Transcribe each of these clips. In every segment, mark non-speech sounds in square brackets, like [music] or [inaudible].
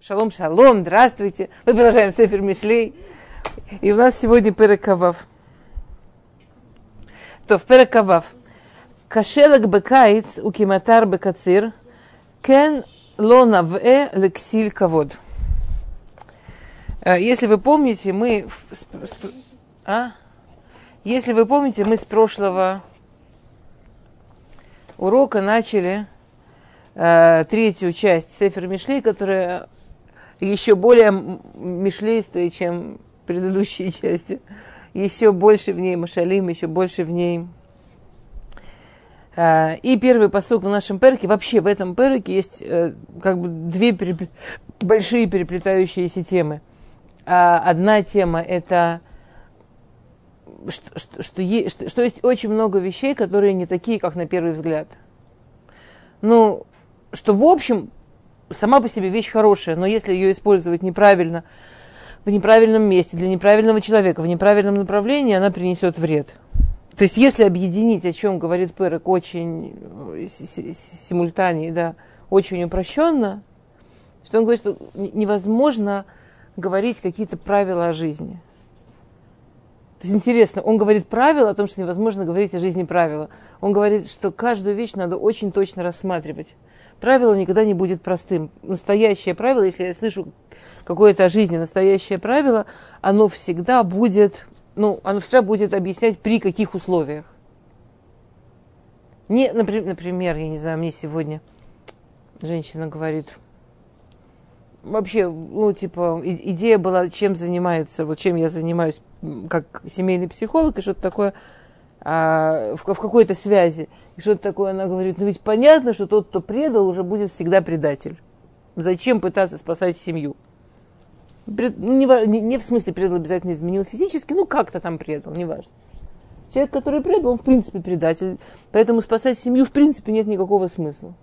Шалом, шалом, здравствуйте. Мы продолжаем цифр Мишлей. И у нас сегодня Перекавав. То в Перекавав. Кашелак бекаиц у киматар бекацир. Кен лона ве лексиль кавод. Если вы помните, мы... А? Если вы помните, мы с прошлого урока начали э, третью часть Сефер Мишлей, которая еще более мишлействая, чем предыдущие части. Еще больше в ней Машалим, еще больше в ней. Э, и первый посук в нашем перке, вообще в этом перке есть э, как бы две переплет... большие переплетающиеся темы. А одна тема это что, что, что, есть, что, что есть очень много вещей, которые не такие, как на первый взгляд. Ну, что в общем сама по себе вещь хорошая, но если ее использовать неправильно, в неправильном месте, для неправильного человека, в неправильном направлении, она принесет вред. То есть, если объединить, о чем говорит Перек, очень э, симультанее, да, очень упрощенно, что он говорит, что невозможно говорить какие-то правила о жизни. То есть интересно, он говорит правила о том, что невозможно говорить о жизни правила. Он говорит, что каждую вещь надо очень точно рассматривать. Правило никогда не будет простым. Настоящее правило, если я слышу какое-то о жизни, настоящее правило, оно всегда будет, ну, оно всегда будет объяснять, при каких условиях. Не, например, я не знаю, мне сегодня женщина говорит, вообще, ну, типа, идея была, чем занимается, вот чем я занимаюсь как семейный психолог и что-то такое а, в, в какой-то связи. И что-то такое она говорит, ну ведь понятно, что тот, кто предал, уже будет всегда предатель. Зачем пытаться спасать семью? Пред, ну, не, не в смысле предал обязательно изменил физически, ну как-то там предал, неважно. Человек, который предал, он в принципе предатель. Поэтому спасать семью в принципе нет никакого смысла.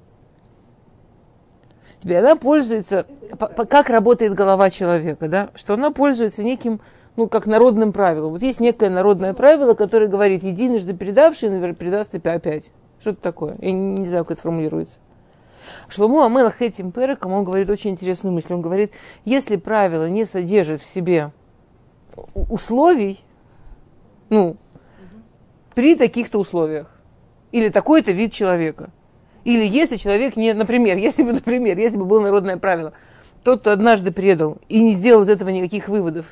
Теперь она пользуется, как работает голова человека, да? что она пользуется неким ну, как народным правилом. Вот есть некое народное правило, которое говорит, единожды предавший, наверное, предаст и опять. Что-то такое. Я не, не знаю, как это формулируется. Шлому Амелах этим переком, он говорит очень интересную мысль. Он говорит, если правило не содержит в себе условий, ну, при таких-то условиях, или такой-то вид человека, или если человек не, например, если бы, [laughs] например, если бы было народное правило, тот, кто однажды предал и не сделал из этого никаких выводов,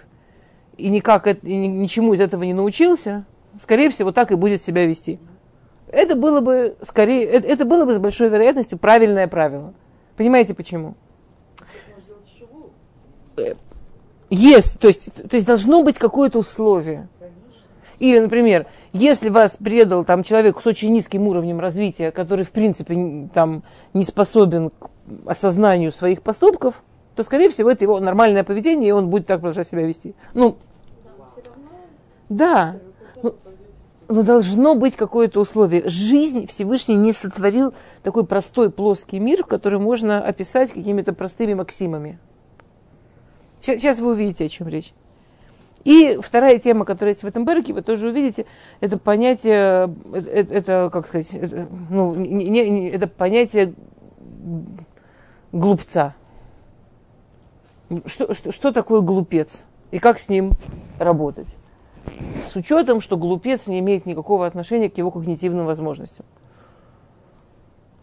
и никак и ничему из этого не научился, скорее всего, так и будет себя вести. Это было бы скорее, это, это было бы с большой вероятностью правильное правило. Понимаете почему? Есть, то есть, то есть должно быть какое-то условие. Или, например, если вас предал там человек с очень низким уровнем развития, который, в принципе, там не способен к осознанию своих поступков, то, скорее всего, это его нормальное поведение, и он будет так продолжать себя вести. Ну, да, но, но должно быть какое-то условие. Жизнь Всевышний не сотворил такой простой плоский мир, который можно описать какими-то простыми максимами. Сейчас, сейчас вы увидите, о чем речь. И вторая тема, которая есть в этом берке, вы тоже увидите, это понятие, это, это как сказать, это, ну, не, не, это понятие глупца. Что, что, что такое глупец и как с ним работать? С учетом, что глупец не имеет никакого отношения к его когнитивным возможностям.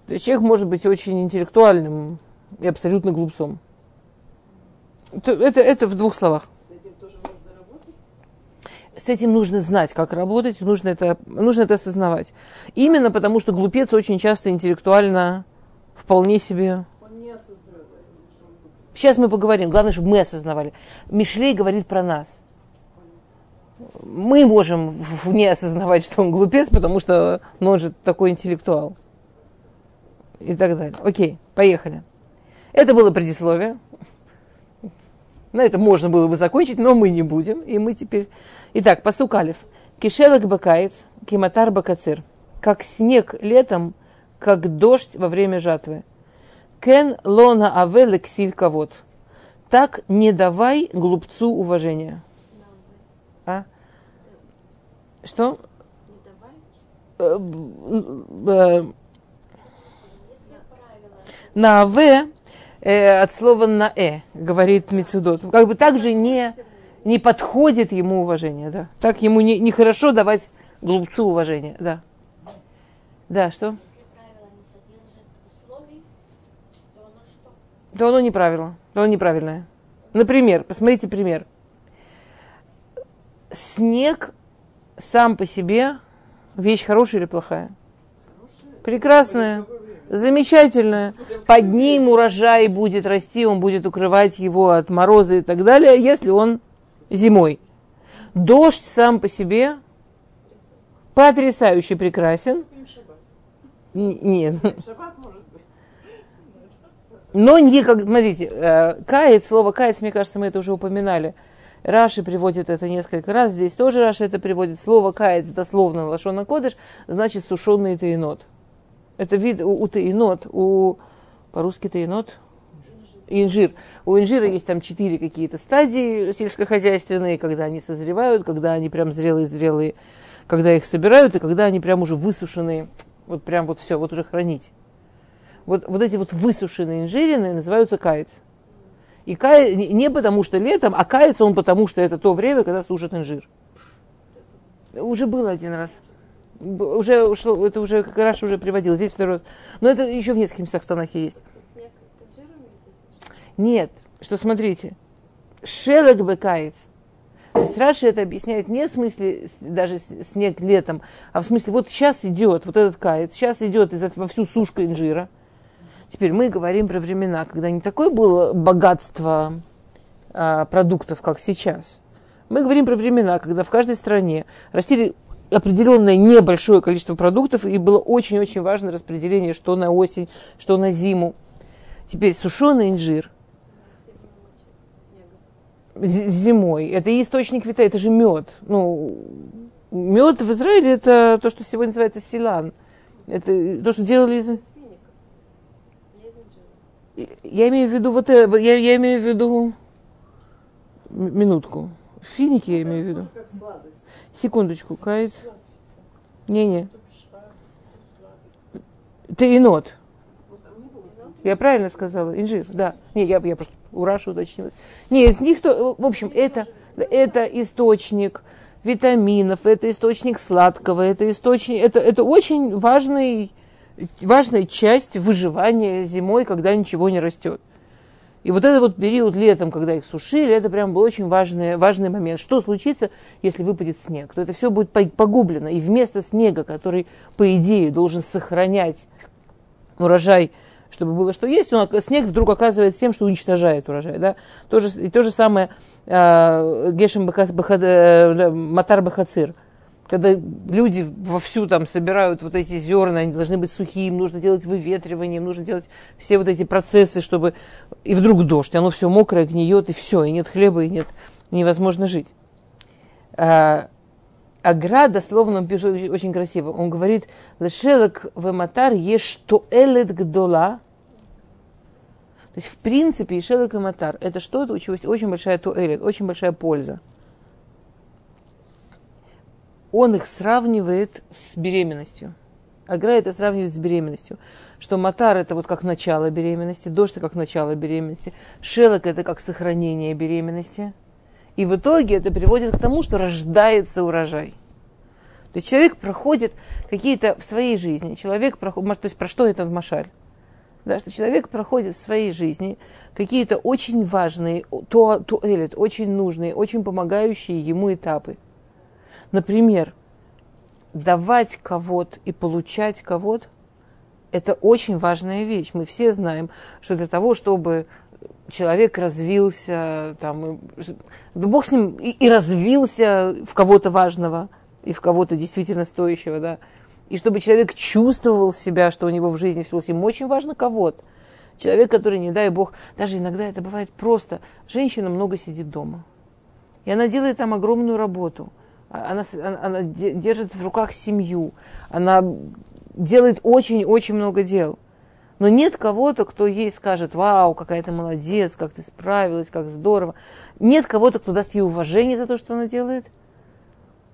То есть человек может быть очень интеллектуальным и абсолютно глупцом. Это, это, в двух словах. С этим нужно знать, как работать, нужно это, нужно это осознавать. Именно потому, что глупец очень часто интеллектуально вполне себе Сейчас мы поговорим. Главное, чтобы мы осознавали. Мишлей говорит про нас. Мы можем не осознавать, что он глупец, потому что ну, он же такой интеллектуал. И так далее. Окей, поехали. Это было предисловие. На этом можно было бы закончить, но мы не будем. И мы теперь... Итак, посук Алиф. Кишелок бакаец, киматар бакацир. Как снег летом, как дождь во время жатвы. Кен лона аве лексиль кавод. Так не давай глупцу уважения. А? Что? Э, э, на аве Э, от слова на э, говорит Мецудот. Как бы также не, не подходит ему уважение, да. Так ему не, не хорошо давать глупцу уважение, да. Да, что? То оно неправильно, то оно неправильное. Например, посмотрите пример. Снег сам по себе вещь хорошая или плохая? Прекрасная, замечательная. Под ним урожай будет расти, он будет укрывать его от мороза и так далее, если он зимой. Дождь сам по себе потрясающе прекрасен. Нет. Но не как, смотрите, э, каяц, слово каяц, мне кажется, мы это уже упоминали. Раши приводит это несколько раз, здесь тоже Раши это приводит. Слово каяц дословно лошона кодыш, значит сушеный таинот. Это вид у, у таинот, у по-русски таинот, инжир. У инжира есть там четыре какие-то стадии сельскохозяйственные, когда они созревают, когда они прям зрелые-зрелые, когда их собирают, и когда они прям уже высушенные. Вот прям вот все, вот уже хранить. Вот, вот эти вот высушенные инжирины называются каяц. И кая... не потому что летом, а кается он потому, что это то время, когда сушат инжир. Уже было один раз. Уже ушло, это уже как раз уже приводил. Здесь второй раз. Но это еще в нескольких местах в Танахе есть. Нет, что смотрите. Шелек бекаец. То есть Раши это объясняет не в смысле даже снег летом, а в смысле вот сейчас идет вот этот каец, сейчас идет из во всю сушка инжира – Теперь мы говорим про времена, когда не такое было богатство а, продуктов, как сейчас. Мы говорим про времена, когда в каждой стране растили определенное небольшое количество продуктов, и было очень-очень важно распределение, что на осень, что на зиму. Теперь сушеный инжир зимой, это источник вита, это же мед. Ну, мед в Израиле это то, что сегодня называется силан. Это то, что делали из я имею в виду вот это, я, я имею в виду минутку. Финики я имею в виду. Секундочку, кайц. Не-не. Ты инот. Я правильно сказала? Инжир, да. Не, я, я просто у Раши уточнилась. Не, из них, то, в общем, это, это источник витаминов, это источник сладкого, это источник, это, это очень важный важная часть выживания зимой, когда ничего не растет. И вот этот вот период летом, когда их сушили, это прям был очень важный, важный момент. Что случится, если выпадет снег? То это все будет погублено. И вместо снега, который, по идее, должен сохранять урожай, чтобы было что есть, он, снег вдруг оказывается тем, что уничтожает урожай. Да? То, же, и то же самое э, Гешем э, Матар Бахацир – когда люди вовсю там собирают вот эти зерна, они должны быть сухие, им нужно делать выветривание, им нужно делать все вот эти процессы, чтобы... И вдруг дождь, оно все мокрое, гниет, и все, и нет хлеба, и нет, невозможно жить. А, Агра дословно он пишет очень красиво. Он говорит, «Лешелек вематар ешь что элет гдола». То есть, в принципе, и шелек и матар – это что-то, у чего есть очень большая туэлет, очень большая польза он их сравнивает с беременностью. Агра это сравнивает с беременностью. Что матар это вот как начало беременности, дождь это как начало беременности, шелок это как сохранение беременности. И в итоге это приводит к тому, что рождается урожай. То есть человек проходит какие-то в своей жизни, человек проходит, то есть про что это Машаль? Да, что человек проходит в своей жизни какие-то очень важные, то, то элит, очень нужные, очень помогающие ему этапы – Например, давать кого-то и получать кого-то – это очень важная вещь. Мы все знаем, что для того, чтобы человек развился, там, Бог с ним и, и развился в кого-то важного, и в кого-то действительно стоящего, да, и чтобы человек чувствовал себя, что у него в жизни все ему очень важно кого-то. Человек, который, не дай бог, даже иногда это бывает просто, женщина много сидит дома. И она делает там огромную работу – она, она держит в руках семью, она делает очень-очень много дел. Но нет кого-то, кто ей скажет, вау, какая ты молодец, как ты справилась, как здорово. Нет кого-то, кто даст ей уважение за то, что она делает.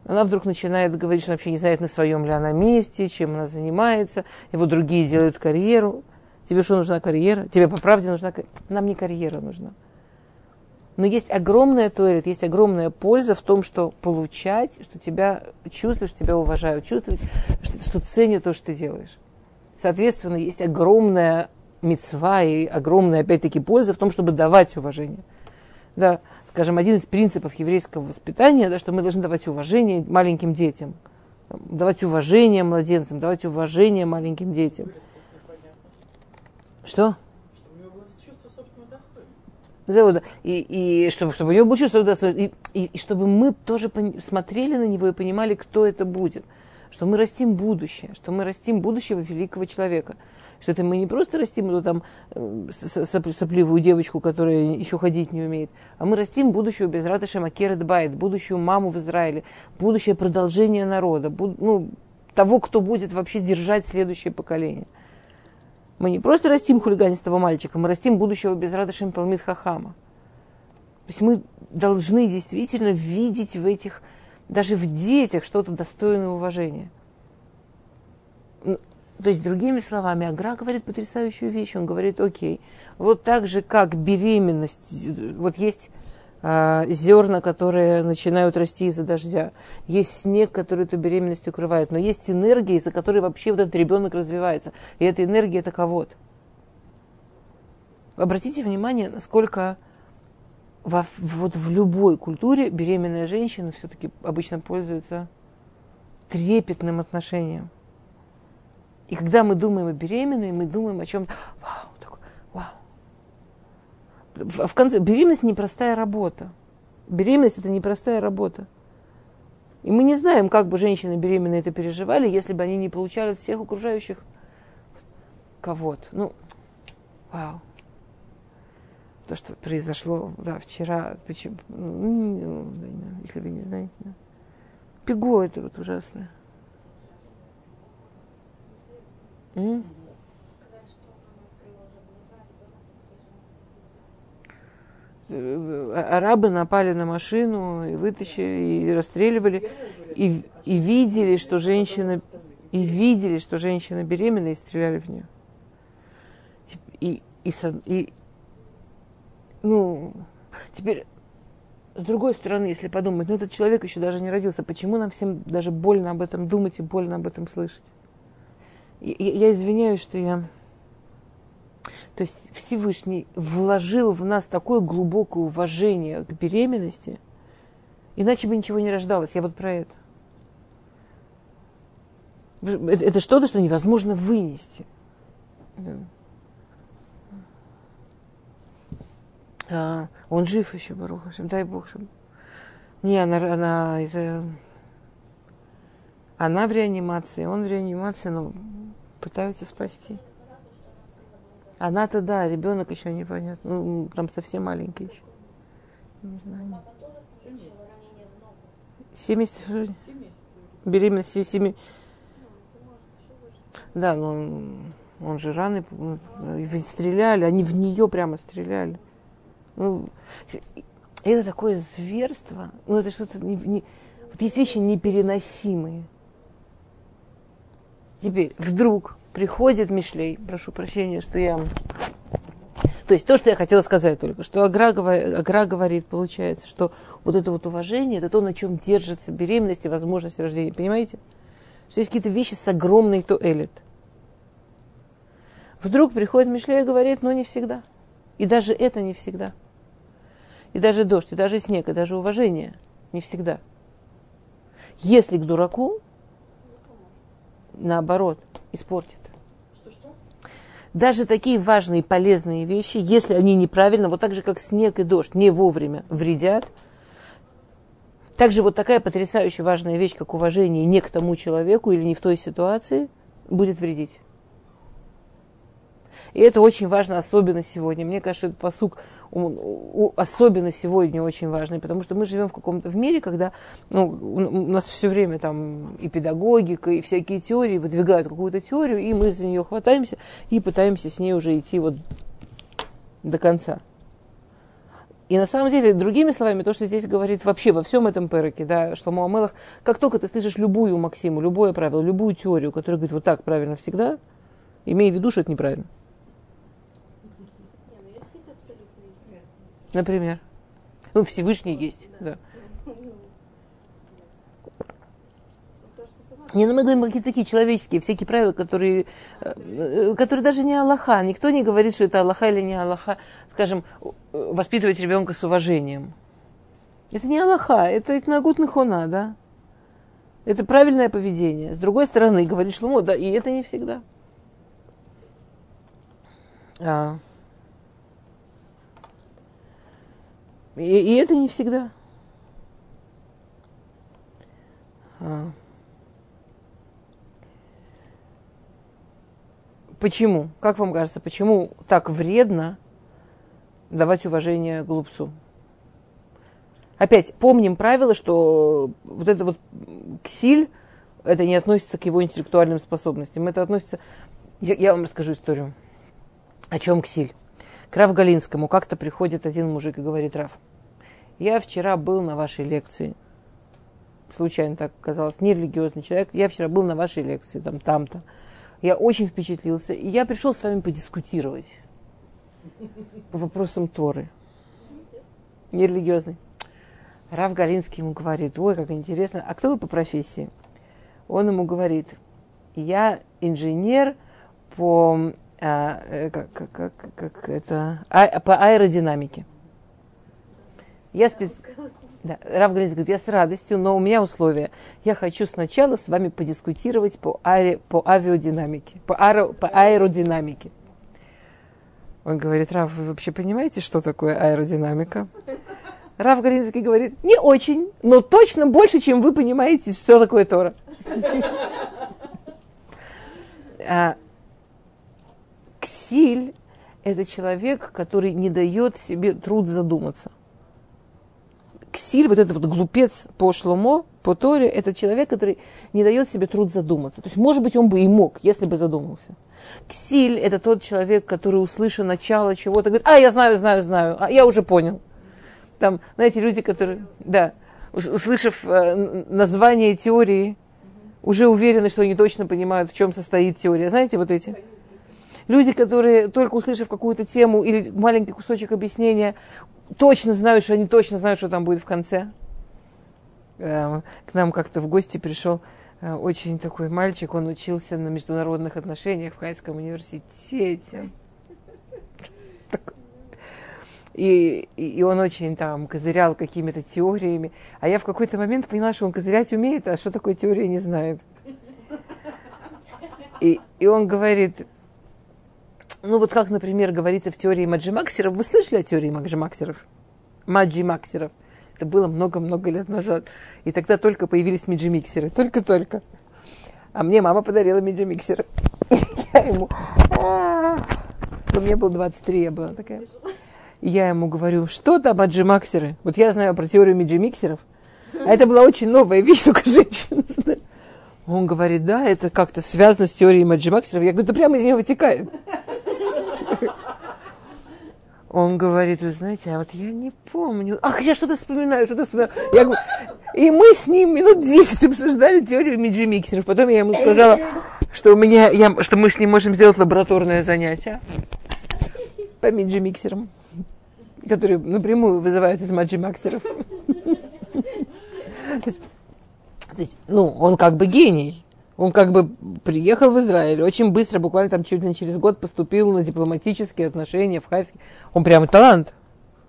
Она вдруг начинает говорить, что вообще не знает, на своем ли она месте, чем она занимается. Вот другие делают карьеру. Тебе что нужна карьера? Тебе по правде нужна карьера? Нам не карьера нужна. Но есть огромная туалет, есть огромная польза в том, что получать, что тебя чувствуешь, тебя уважают, чувствовать, что, что ценят то, что ты делаешь. Соответственно, есть огромная мецва и огромная, опять-таки, польза в том, чтобы давать уважение. Да, скажем, один из принципов еврейского воспитания, да, что мы должны давать уважение маленьким детям, давать уважение младенцам, давать уважение маленьким детям. Что? И, и чтобы, чтобы у него было чувство и, и, и чтобы мы тоже смотрели на него и понимали, кто это будет. Что мы растим будущее, что мы растим будущего великого человека. Что это мы не просто растим эту там э, сопливую девочку, которая еще ходить не умеет, а мы растим будущего без ратыша Макерет Байт, будущую маму в Израиле, будущее продолжение народа, буд, ну, того, кто будет вообще держать следующее поколение. Мы не просто растим хулиганистого мальчика, мы растим будущего безрадошим Талмит Хахама. То есть мы должны действительно видеть в этих, даже в детях, что-то достойное уважения. То есть, другими словами, Агра говорит потрясающую вещь. Он говорит, окей, вот так же, как беременность, вот есть зерна, которые начинают расти из-за дождя. Есть снег, который эту беременность укрывает. Но есть энергия, из-за которой вообще вот этот ребенок развивается. И эта энергия – это кого-то. Обратите внимание, насколько во, вот в любой культуре беременная женщина все-таки обычно пользуется трепетным отношением. И когда мы думаем о беременной, мы думаем о чем-то, в конце, беременность непростая работа. Беременность это непростая работа. И мы не знаем, как бы женщины беременные это переживали, если бы они не получали от всех окружающих кого-то. Ну, вау. То, что произошло, да, вчера, почему, ну, если вы не знаете, да. Пего это вот ужасное. М? Арабы напали на машину и вытащили, и расстреливали, и, и видели, что женщина, и видели, что женщина беременна, и стреляли в нее. И, и, и, ну, теперь, с другой стороны, если подумать, ну, этот человек еще даже не родился, почему нам всем даже больно об этом думать и больно об этом слышать? Я, я извиняюсь, что я то есть Всевышний вложил в нас такое глубокое уважение к беременности, иначе бы ничего не рождалось. Я вот про это. Это что-то, что невозможно вынести. А, он жив еще, Баруха, дай Бог. Чтобы... Не, она, она из-за... Она в реанимации, он в реанимации, но пытаются спасти. Она-то да, ребенок еще непонятно. Ну, там совсем маленький еще. Не знаю. 70 беременность 7. Да, но он, он же раны стреляли, они в нее прямо стреляли. Ну, это такое зверство. Ну, это что-то не, не, вот есть вещи непереносимые. Теперь вдруг приходит Мишлей, прошу прощения, что я... То есть то, что я хотела сказать только, что Агра, Агра говорит, получается, что вот это вот уважение, это то, на чем держится беременность и возможность рождения. Понимаете? Что есть какие-то вещи с огромной то элит. Вдруг приходит Мишлей и говорит, но не всегда. И даже это не всегда. И даже дождь, и даже снег, и даже уважение не всегда. Если к дураку, наоборот, испортит даже такие важные и полезные вещи, если они неправильно, вот так же, как снег и дождь, не вовремя вредят, также вот такая потрясающая важная вещь, как уважение не к тому человеку или не в той ситуации, будет вредить. И это очень важно, особенно сегодня. Мне кажется, этот посук особенно сегодня очень важный, потому что мы живем в каком-то в мире, когда ну, у нас все время там и педагогика, и всякие теории выдвигают какую-то теорию, и мы за нее хватаемся и пытаемся с ней уже идти вот до конца. И на самом деле, другими словами, то, что здесь говорит вообще во всем этом переке, да, что Амелах, как только ты слышишь любую максиму, любое правило, любую теорию, которая говорит вот так правильно всегда, имей в виду, что это неправильно. Например. Ну, Всевышний есть, да. Не, ну мы говорим какие-то такие человеческие, всякие правила, которые, э, которые даже не Аллаха. Никто не говорит, что это Аллаха или не Аллаха. Скажем, воспитывать ребенка с уважением. Это не Аллаха, это Итнагут Нахуна, да? Это правильное поведение. С другой стороны, говорит Шлумо, да, и это не всегда. А. И, и это не всегда. А. Почему? Как вам кажется, почему так вредно давать уважение глупцу? Опять помним правило, что вот это вот ксиль, это не относится к его интеллектуальным способностям. Это относится... Я, я вам расскажу историю. О чем ксиль? К Рав Галинскому как-то приходит один мужик и говорит, Рав, я вчера был на вашей лекции. Случайно так оказалось, нерелигиозный человек. Я вчера был на вашей лекции, там, там-то. Я очень впечатлился. И я пришел с вами подискутировать по вопросам Торы. Нерелигиозный. Рав Галинский ему говорит, ой, как интересно, а кто вы по профессии? Он ему говорит, я инженер по, а, э, как, как, как, это, а, по аэродинамике. Я спец... Да, Рав Галинский говорит, я с радостью, но у меня условия. Я хочу сначала с вами подискутировать по, аэро, по авиодинамике, по, аэро, по аэродинамике. Он говорит, Рав, вы вообще понимаете, что такое аэродинамика? Рав Галинский говорит, не очень, но точно больше, чем вы понимаете, что такое Тора. [laughs] Ксиль – это человек, который не дает себе труд задуматься. Ксиль, вот этот вот глупец по Шломо, по Торе, это человек, который не дает себе труд задуматься. То есть, может быть, он бы и мог, если бы задумался. Ксиль – это тот человек, который, услышав начало чего-то, говорит, а, я знаю, знаю, знаю, а я уже понял. Там, знаете, люди, которые, да, услышав э, название теории, уже уверены, что они точно понимают, в чем состоит теория. Знаете, вот эти? Люди, которые только услышав какую-то тему или маленький кусочек объяснения, точно знают, что они точно знают, что там будет в конце. Эм, к нам как-то в гости пришел э, очень такой мальчик, он учился на международных отношениях в Хайском университете. И, и он очень там козырял какими-то теориями. А я в какой-то момент поняла, что он козырять умеет, а что такое теория не знает. И, и он говорит, ну вот как, например, говорится в теории Маджи Максеров. Вы слышали о теории Маджи Максеров? Маджи Максеров. Это было много-много лет назад. И тогда только появились миджи-миксеры. Только-только. А мне мама подарила миджи-миксер. [laughs] Я ему... Мне было 23, я была такая. Я ему говорю, что там маджи-максеры? Вот я знаю про теорию миджи-миксеров. А это была очень новая вещь, только женщина. Он говорит, да, это как-то связано с теорией маджи максеров. Я говорю, да прямо из нее вытекает. Он говорит, вы знаете, а вот я не помню. Ах, я что-то вспоминаю, что-то вспоминаю. Я говорю, и мы с ним минут 10 обсуждали теорию миджи-миксеров. Потом я ему сказала, что, у меня, я, что мы с ним можем сделать лабораторное занятие по миджи-миксерам, которые напрямую вызываются из маджи-максеров. Ну, он как бы гений. Он как бы приехал в Израиль, очень быстро, буквально там чуть ли не через год поступил на дипломатические отношения в Хайфске. Он прям талант,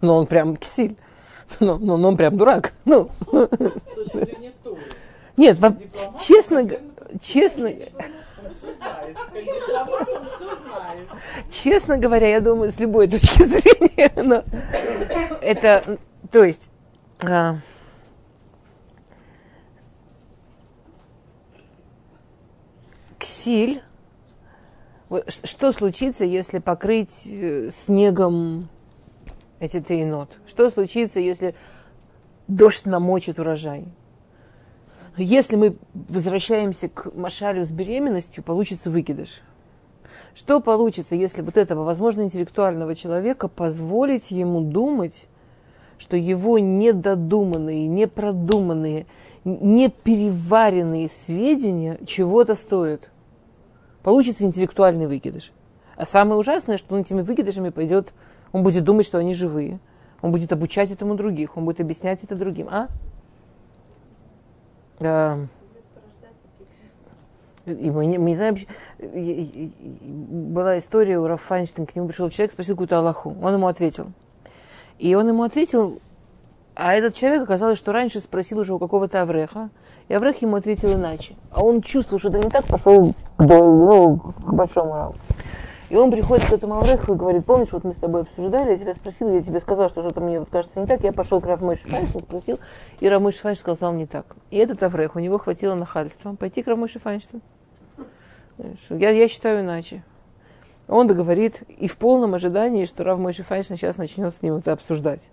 но он прям кисиль. [laughs] Но, но, но он прям дурак. [laughs] Ну. Нет, вам, честно, честно, Честно говоря, я думаю, с любой точки [laughs] зрения, но это, то есть, ксиль, что случится, если покрыть э, снегом эти тейнот? Что случится, если дождь намочит урожай? Если мы возвращаемся к Машалю с беременностью, получится выкидыш. Что получится, если вот этого, возможно, интеллектуального человека позволить ему думать, что его недодуманные, непродуманные, непереваренные сведения чего-то стоят? Получится интеллектуальный выкидыш. А самое ужасное, что он этими выкидышами пойдет, он будет думать, что они живые. Он будет обучать этому других, он будет объяснять это другим. А? а и мы не, мы не знаем, была история у Рафанштейна, к нему пришел человек, спросил какую-то Аллаху. Он ему ответил. И он ему ответил, а этот человек оказалось, что раньше спросил уже у какого-то Авреха, и Аврех ему ответил иначе. А он чувствовал, что это не так, пошел к, ну, к большому Раву. И он приходит к этому Авреху и говорит, помнишь, вот мы с тобой обсуждали, я тебя спросил, я тебе сказал, что что-то мне вот кажется не так, я пошел к Равмойш Файнштейн, спросил, и Равмойш Файнштейн сказал не так. И этот Аврех, у него хватило нахальства пойти к Равмойш Файнштейну. Я, я считаю иначе. Он договорит и в полном ожидании, что Рав Мойши Файнштейн сейчас начнет с ним это обсуждать.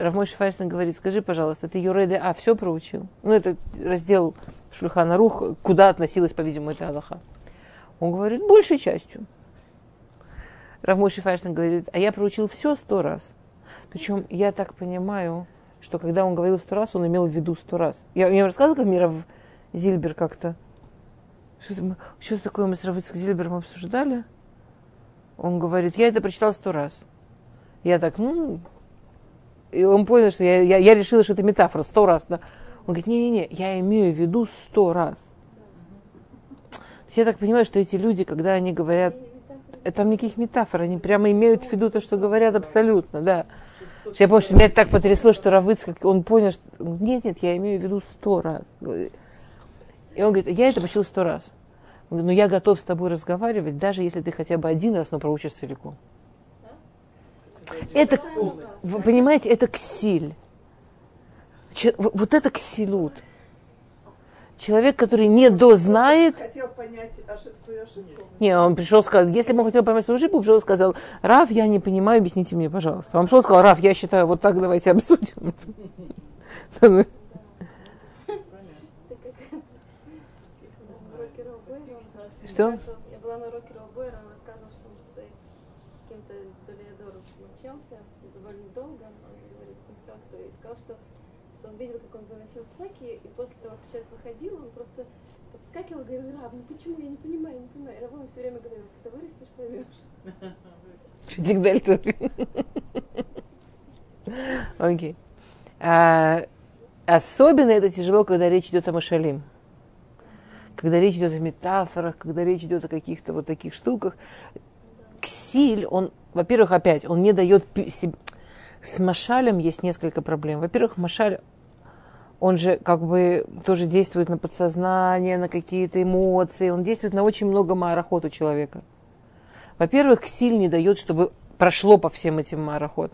Рав Мойши Файнштейн говорит, скажи, пожалуйста, ты Юреде А все проучил? Ну, это раздел Шульхана Рух, куда относилась, по-видимому, эта Аллаха. Он говорит, большей частью. Рав Мойши Файнштейн говорит, а я проучил все сто раз. Причем я так понимаю, что когда он говорил сто раз, он имел в виду сто раз. Я, я рассказывала, как Миров Зильбер как-то что-то, что такое мы с Равицким Зильбером обсуждали? Он говорит, я это прочитал сто раз. Я так, ну... И он понял, что я, я, я решила, что это метафора, сто раз. Да? Он говорит, не-не-не, я имею в виду сто раз. Я так понимаю, что эти люди, когда они говорят, это там никаких метафор, они прямо имеют в виду то, что говорят абсолютно, да. Я помню, что меня так потрясло, что Равыц, как он понял, что нет, нет, я имею в виду сто раз. И он говорит, я это почил сто раз. Говорит, ну я готов с тобой разговаривать, даже если ты хотя бы один раз, но проучишь целиком. Это, вы понимаете, это ксиль. Вот это ксилут. Человек, который не дознает... Хотел понять свою ошибку. Не, он пришел сказать, если бы он хотел понять свою ошибку, пришел и сказал, Раф, я не понимаю, объясните мне, пожалуйста. Он пришел и сказал, Раф, я считаю, вот так давайте обсудим. Что? Я была на уроке Робойра, он рассказывал, что он с каким-то Долиадором общался довольно долго. Он говорит, не сказал, кто, и сказал, что, что он выносил псаки, и после того, как человек выходил, он просто подскакивал и говорил, Рав, ну почему, я не понимаю, не понимаю. И Равон все время говорил, когда вырастешь, поймешь. Чудик дальше. Окей. А, особенно это тяжело, когда речь идет о Машалим когда речь идет о метафорах, когда речь идет о каких-то вот таких штуках, ксиль, он, во-первых, опять, он не дает. С Машалем есть несколько проблем. Во-первых, Машаль, он же как бы тоже действует на подсознание, на какие-то эмоции, он действует на очень много мароход у человека. Во-первых, ксиль не дает, чтобы прошло по всем этим мароход.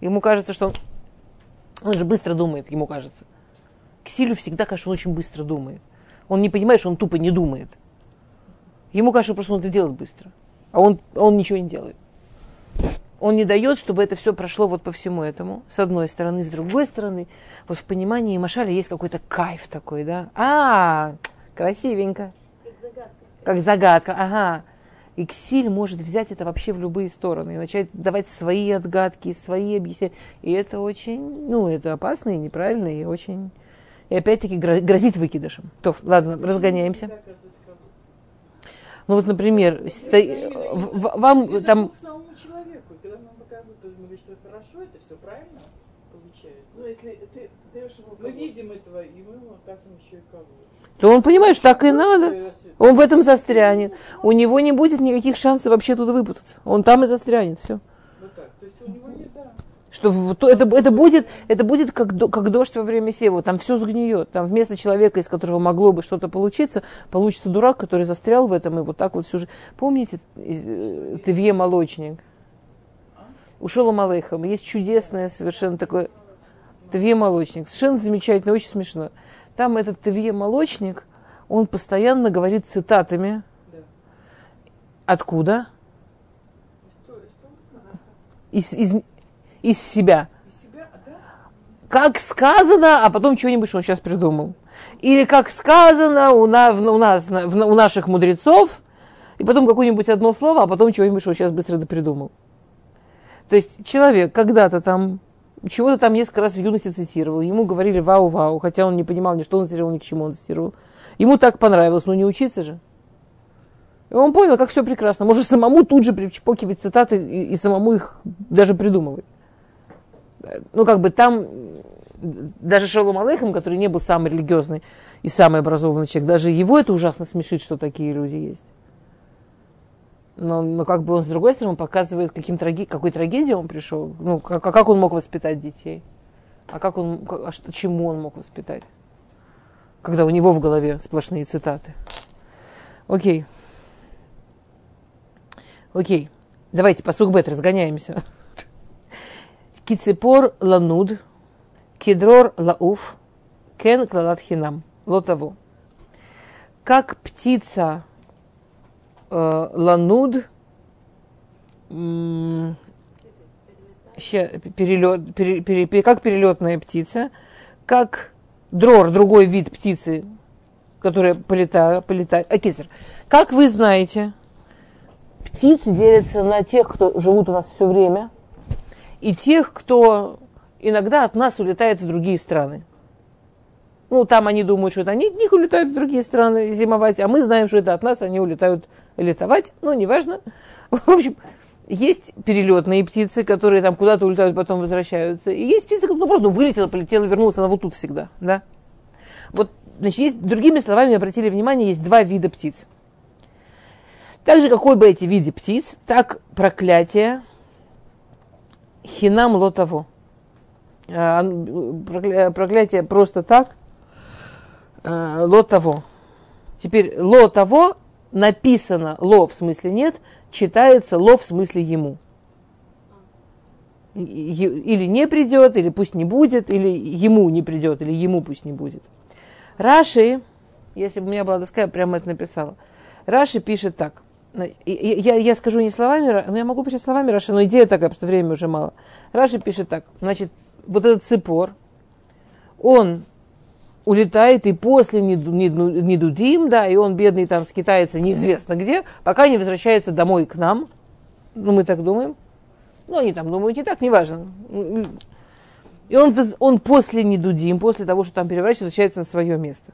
Ему кажется, что он, он же быстро думает, ему кажется. Ксилю всегда кажется, он очень быстро думает. Он не понимает, что он тупо не думает. Ему кажется, просто он это делает быстро. А он, он ничего не делает. Он не дает, чтобы это все прошло вот по всему этому, с одной стороны. С другой стороны, вот в понимании Машаля есть какой-то кайф такой, да? А, красивенько. Как загадка. Как загадка, ага. И Ксиль может взять это вообще в любые стороны и начать давать свои отгадки, свои объяснения. И это очень, ну, это опасно и неправильно, и очень и опять-таки грозит выкидышем. То, ладно, разгоняемся. Ну вот, например, сто... вам там... Мы видим этого, и мы ему оказываем еще и кого то он понимает, что так и надо. Он в этом застрянет. У него не будет никаких шансов вообще туда выпутаться. Он там и застрянет. Все. Вот так. То есть у него нет что это, это, будет, это будет как, как дождь во время сева, там все сгниет. Там вместо человека, из которого могло бы что-то получиться, получится дурак, который застрял в этом и вот так вот всю жизнь. Помните э, Тевье Молочник? Ушел Амалейхам. Есть чудесное совершенно такое Тевье Молочник. Совершенно замечательно, очень смешно. Там этот Тевье Молочник, он постоянно говорит цитатами. Откуда? Из, из, из себя. Как сказано, а потом что-нибудь, что он сейчас придумал. Или как сказано у, на, у нас, в, у наших мудрецов, и потом какое-нибудь одно слово, а потом чего-нибудь, что он сейчас быстро допридумал. То есть человек когда-то там чего-то там несколько раз в юности цитировал. Ему говорили вау-вау, хотя он не понимал ни что он цитировал, ни к чему он цитировал. Ему так понравилось, но не учиться же. И он понял, как все прекрасно. Может самому тут же причпокивать цитаты и, и самому их даже придумывать. ну, как бы там даже Шалом Алейхам, который не был самый религиозный и самый образованный человек, даже его это ужасно смешит, что такие люди есть. Но, но как бы он, с другой стороны, показывает, каким траги, какой трагедии он пришел. Ну, как, как он мог воспитать детей? А как он, а что, чему он мог воспитать? Когда у него в голове сплошные цитаты. Окей. Окей. Давайте по бет разгоняемся. [laughs] Кицепор лануд, кедрор лауф, кен клалат хинам. Лотово. Как птица лануд, перелет, пере, пере, как перелетная птица, как дрор, другой вид птицы, которая полетает, полетает. А китер. Как вы знаете, птицы делятся на тех, кто живут у нас все время, и тех, кто иногда от нас улетает в другие страны. Ну, там они думают, что это они от них улетают в другие страны зимовать, а мы знаем, что это от нас они улетают летовать. Ну, неважно. [laughs] В общем, есть перелетные птицы, которые там куда-то улетают, потом возвращаются. И есть птицы, которые ну, просто вылетела, полетела, вернулась, она вот тут всегда. Да? Вот, значит, есть, другими словами, обратили внимание, есть два вида птиц. Так же, какой бы эти виды птиц, так проклятие хинам лотово. А, проклятие просто так, а, лотово. Теперь лотово написано ло в смысле нет, читается ло в смысле ему. Или не придет, или пусть не будет, или ему не придет, или ему пусть не будет. Раши, если бы у меня была доска, я прямо это написала. Раши пишет так. Я, я скажу не словами, но я могу писать словами Раши, но идея такая, потому что времени уже мало. Раши пишет так. Значит, вот этот цепор, он улетает и после не, не, не дудим, да, и он бедный там скитается неизвестно где, пока не возвращается домой к нам. Ну, мы так думаем. Ну, они там думают не так, неважно. И он, он после недудим, после того, что там переворачивается, возвращается на свое место.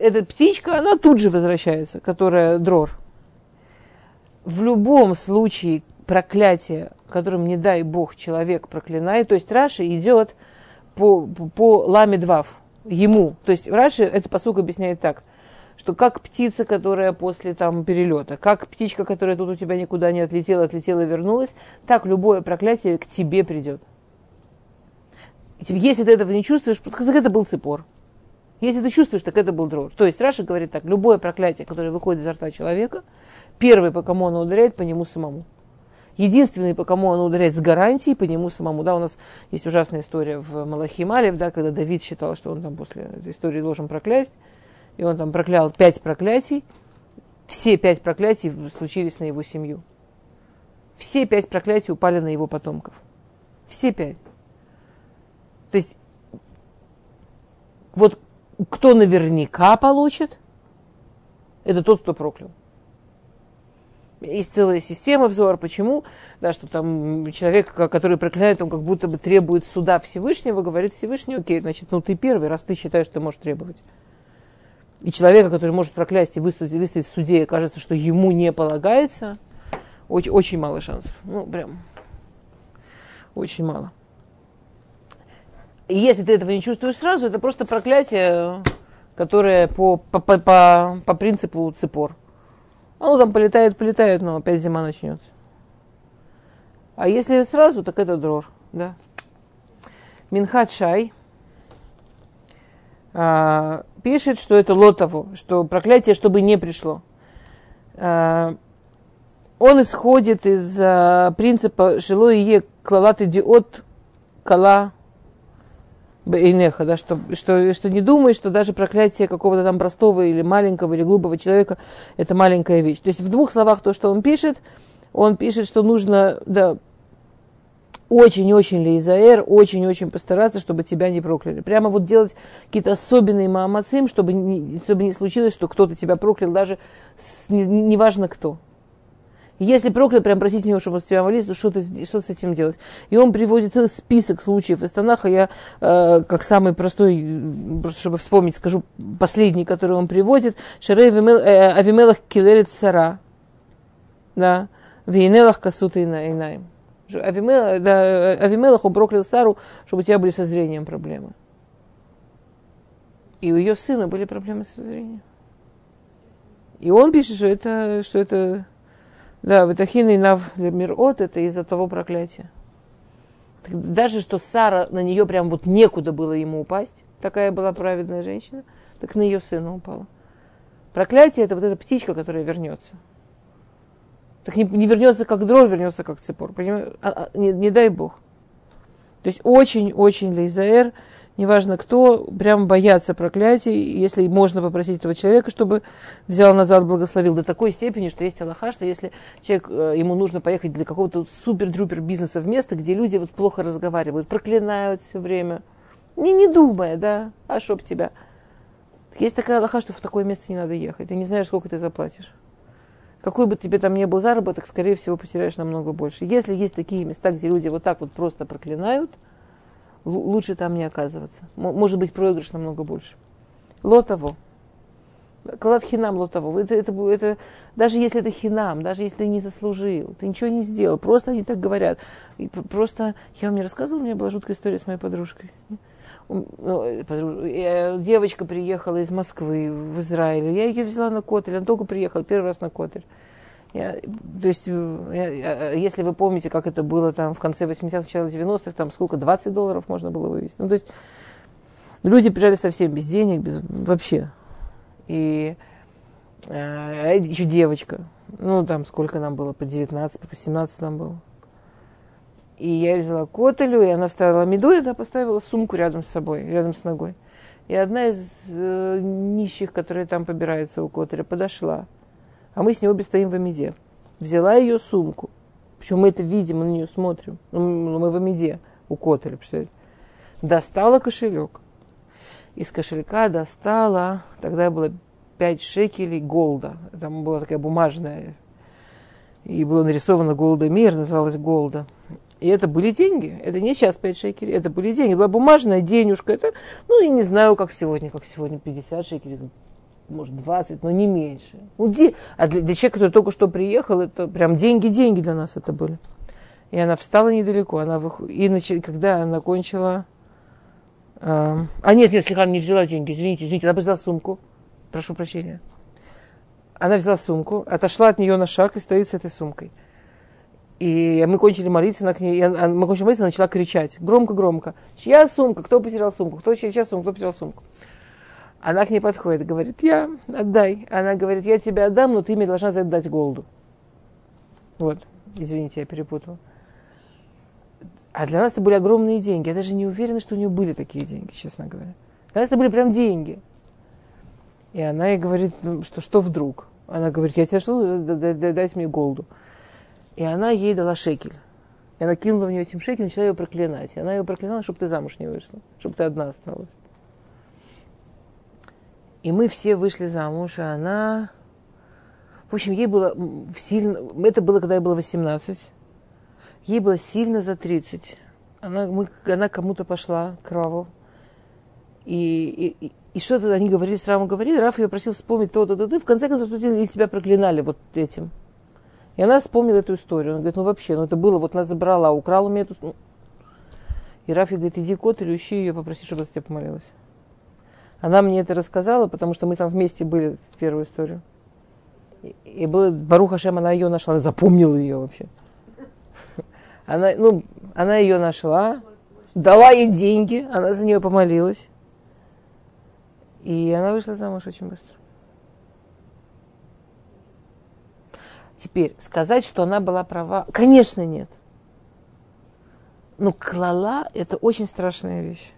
Эта птичка, она тут же возвращается, которая дрор. В любом случае проклятие, которым, не дай бог, человек проклинает, то есть Раша идет по, по, по ламедвав, ему. То есть раньше это посук объясняет так, что как птица, которая после там перелета, как птичка, которая тут у тебя никуда не отлетела, отлетела и вернулась, так любое проклятие к тебе придет. Если ты этого не чувствуешь, так это был цепор. Если ты чувствуешь, так это был дрор. То есть Раша говорит так, любое проклятие, которое выходит изо рта человека, первый, по кому оно ударяет, по нему самому единственный, по кому он ударяет с гарантией, по нему самому. Да, у нас есть ужасная история в Малахималев, да, когда Давид считал, что он там после этой истории должен проклясть, и он там проклял пять проклятий. Все пять проклятий случились на его семью. Все пять проклятий упали на его потомков. Все пять. То есть, вот кто наверняка получит, это тот, кто проклял. Есть целая система взора. Почему? Да, что там человек, который проклинает, он как будто бы требует суда Всевышнего, говорит Всевышний, окей, значит, ну ты первый, раз ты считаешь, ты можешь требовать. И человека, который может проклясть и выставить, выставить в суде, кажется, что ему не полагается, очень, очень мало шансов. Ну, прям очень мало. И если ты этого не чувствуешь сразу, это просто проклятие, которое по, по, по, по принципу цепор. Оно там полетает, полетает, но опять зима начнется. А если сразу, так это дрор, да. Минхат Шай а, пишет, что это лотово, что проклятие, чтобы не пришло. А, он исходит из а, принципа «Шило и е клалат идиот кала Бейнеха, да, что, что, что не думай, что даже проклятие какого-то там простого или маленького или глупого человека – это маленькая вещь. То есть в двух словах то, что он пишет, он пишет, что нужно да, очень-очень лейзаэр, очень-очень постараться, чтобы тебя не прокляли. Прямо вот делать какие-то особенные маамацим, чтобы не, чтобы не случилось, что кто-то тебя проклял, даже с, неважно не кто. Если проклял, прям просить него, чтобы он с тебя молился, что, ты, что с этим делать? И он приводит целый список случаев из Танаха. Я, э, как самый простой, просто чтобы вспомнить, скажу последний, который он приводит. Шарей э, Авимелах Килерит Сара. Да. Вейнелах Касута Инаем. Авимелах, да, Авимелах он проклял Сару, чтобы у тебя были со зрением проблемы. И у ее сына были проблемы со зрением. И он пишет, что это, что это да, Ватахин и Нав Мирот, это из-за того проклятия. Даже что Сара, на нее прям вот некуда было ему упасть, такая была праведная женщина, так на ее сына упала. Проклятие это вот эта птичка, которая вернется. Так не, не вернется как дрожь, вернется как цепор. Понимаешь? А, а, не, не дай бог. То есть очень-очень лейзаэр, неважно кто, прям боятся проклятий, если можно попросить этого человека, чтобы взял назад, благословил до такой степени, что есть Аллаха, что если человек, э, ему нужно поехать для какого-то супер-друпер бизнеса в место, где люди вот плохо разговаривают, проклинают все время, не, не думая, да, а чтоб тебя. Есть такая Аллаха, что в такое место не надо ехать, ты не знаешь, сколько ты заплатишь. Какой бы тебе там ни был заработок, скорее всего, потеряешь намного больше. Если есть такие места, где люди вот так вот просто проклинают – лучше там не оказываться. Может быть, проигрыш намного больше. Лотово. Клад хинам лотово. Это, это, это, даже если это хинам, даже если ты не заслужил, ты ничего не сделал, просто они так говорят. И просто, я вам не рассказывала, у меня была жуткая история с моей подружкой. Ну, э, девочка приехала из Москвы в Израиль. Я ее взяла на котель. Она только приехала, первый раз на котель. Я, то есть, э, я, если вы помните, как это было там в конце 80-х, начало 90-х, там сколько, 20 долларов можно было вывести. Ну, то есть, люди приезжали совсем без денег, без, вообще. И э, еще девочка, ну, там сколько нам было, по 19, по 18 нам было. И я взяла котелю, и она вставила меду, и она поставила сумку рядом с собой, рядом с ногой. И одна из э, нищих, которая там побирается у котеля, подошла а мы с ней обе стоим в Амиде. Взяла ее сумку. Причем мы это видим, мы на нее смотрим. Ну, мы в Амиде у Котеля, представляете. Достала кошелек. Из кошелька достала, тогда было 5 шекелей голда. Там была такая бумажная. И было нарисовано Голда Мир, называлась Голда. И это были деньги. Это не сейчас 5 шекелей, это были деньги. Была бумажная денежка. Это, ну, я не знаю, как сегодня, как сегодня 50 шекелей, может, 20, но не меньше. Ну, де... А для, для человека, который только что приехал, это прям деньги-деньги для нас это были. И она встала недалеко. Она вых... И нач... когда она кончила... Э... А нет, нет, слегка не взяла деньги, извините, извините, она взяла сумку. Прошу прощения. Она взяла сумку, отошла от нее на шаг и стоит с этой сумкой. И мы кончили молиться, она к ней, мы кончили молиться, она начала кричать громко-громко. Чья сумка? Кто потерял сумку? Кто чья сумка? Кто потерял сумку? Она к ней подходит говорит, я, отдай. Она говорит, я тебе отдам, но ты мне должна за это дать голду. Вот, извините, я перепутала. А для нас это были огромные деньги. Я даже не уверена, что у нее были такие деньги, честно говоря. Для нас это были прям деньги. И она ей говорит, ну, что, что вдруг? Она говорит, я тебе что, дайте мне голду. И она ей дала шекель. И она кинула в нее этим шекель, начала ее проклинать. И она ее проклинала, чтобы ты замуж не вышла, чтобы ты одна осталась. И мы все вышли замуж, а она... В общем, ей было сильно... Это было, когда ей было 18. Ей было сильно за 30. Она, мы, она кому-то пошла к Раву. И, и, и что-то они говорили, с Равом говорили. Рав ее просил вспомнить то-то, то-то. В конце концов, или тебя проклинали вот этим. И она вспомнила эту историю. Она говорит, ну вообще, ну это было, вот нас забрала, украла у меня эту... И Рафи говорит, иди кот или ищи ее, попроси, чтобы она тебе помолилась. Она мне это рассказала, потому что мы там вместе были в первую историю. И, и было, Баруха Шем, она ее нашла, запомнила ее вообще. [laughs] Она, ну, она ее нашла, дала ей деньги, она за нее помолилась. И она вышла замуж очень быстро. Теперь, сказать, что она была права, конечно, нет. Но клала – это очень страшная вещь.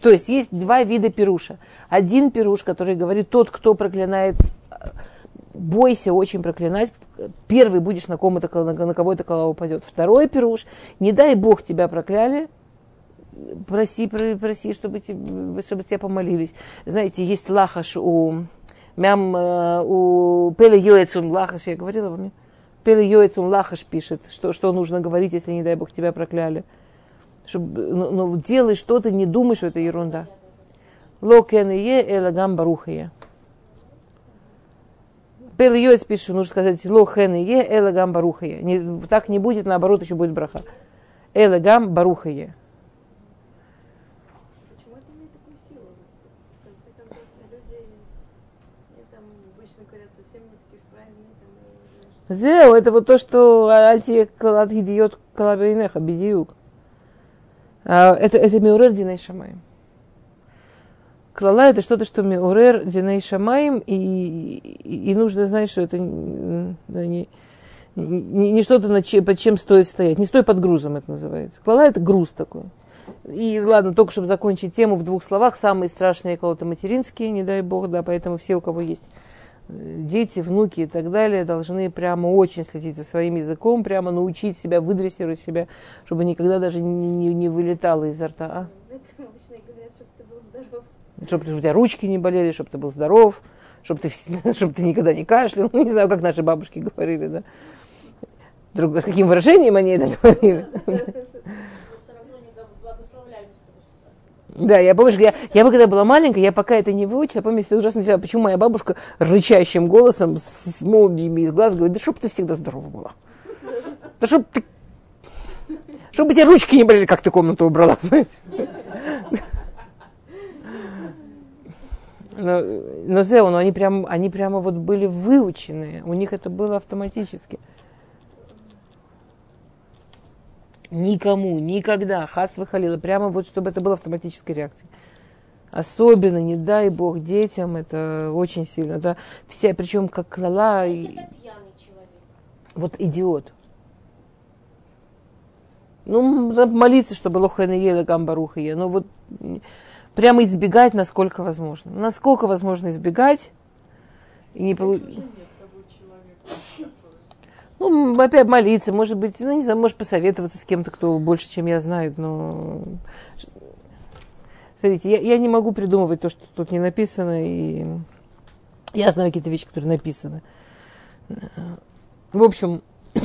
То есть есть два вида пируша. Один пируш, который говорит, тот, кто проклинает, бойся очень проклинать. Первый будешь на, ком это, на кого эта колова упадет. Второй пируш, не дай Бог тебя прокляли, проси, проси, чтобы, чтобы тебя помолились. Знаете, есть лахаш у мям, э, у Пеле Йоэцум лахаш, я говорила вам, Пеле Йоэцум лахаш пишет, что, что нужно говорить, если, не дай Бог, тебя прокляли чтобы, ну, ну, делай что-то, не думай, что это ерунда. Локен е элагам барухая. Пел Йоэц пишет, нужно сказать ло хэн е, элагам барухае. Не, так не будет, наоборот, еще будет браха. Элагам барухае. Почему это вот то, что альти клад гидиот калабейнеха, бедиюк. А, Это, это миурер диней шамаем. Клала это что-то, что миурер диней шамаем, и, и, и нужно знать, что это не, не, не что-то, над чем, под чем стоит стоять. Не стой под грузом, это называется. Клала это груз такой. И ладно, только чтобы закончить тему в двух словах, самые страшные клоты материнские, не дай бог, да, поэтому все, у кого есть дети, внуки и так далее, должны прямо очень следить за своим языком, прямо научить себя, выдрессировать себя, чтобы никогда даже не, не- не вылетало изо рта. А? это обычно и говорят, чтобы ты был здоров. Чтобы у тебя ручки не болели, чтобы ты был здоров, чтобы ты, [laughs] чтобы ты никогда не кашлял. [laughs] Ну, не знаю, как наши бабушки говорили, да. Друг, с каким выражением они это говорили. Мы все равно не благословляем с того, что так. Да, я помню, что я, я когда была маленькая, я пока это не выучила, помню, если ужасно себя, почему моя бабушка рычащим голосом с, молниями из глаз говорит, да чтоб ты всегда здорова была. Да чтоб ты... Чтобы тебе ручки не болели, как ты комнату убрала, [laughs] знаете. Но, но Зео, но они прям, они прямо вот были выученные. У них это было автоматически. Никому, никогда, хас выхалила, прямо вот, чтобы это было автоматической реакцией. Особенно, не дай бог, детям, это очень сильно. Это все, причем как клала, и- вот идиот. Ну, молиться, чтобы лохана ела гамбаруха е. Но вот м, прямо избегать, насколько возможно. Насколько возможно избегать. И не полу- Ну, опять молиться, может быть, ну, не знаю, может посоветоваться с кем-то, кто больше, чем я знает, но... Смотрите, я, я не могу придумывать то, что тут не написано, и я знаю какие-то вещи, которые написаны. В общем, [coughs]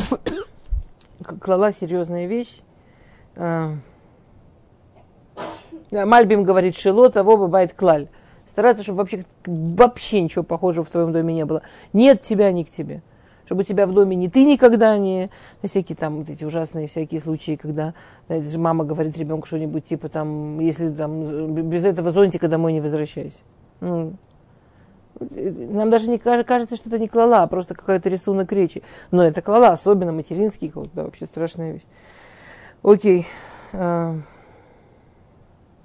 клала серьезная вещь. А, Мальбим говорит, шило того бывает клаль. Стараться, чтобы вообще, вообще ничего похожего в твоем доме не было. Нет тебя, ни к тебе. Чтобы у тебя в доме ни ты никогда не... всякие там вот эти ужасные всякие случаи, когда знаете, мама говорит ребенку что-нибудь типа там, если там без этого зонтика домой не возвращайся. Ну, нам даже не каж- кажется, что это не клала, а просто какой-то рисунок речи. Но это клала, особенно материнский, да, вообще страшная вещь. Окей. А,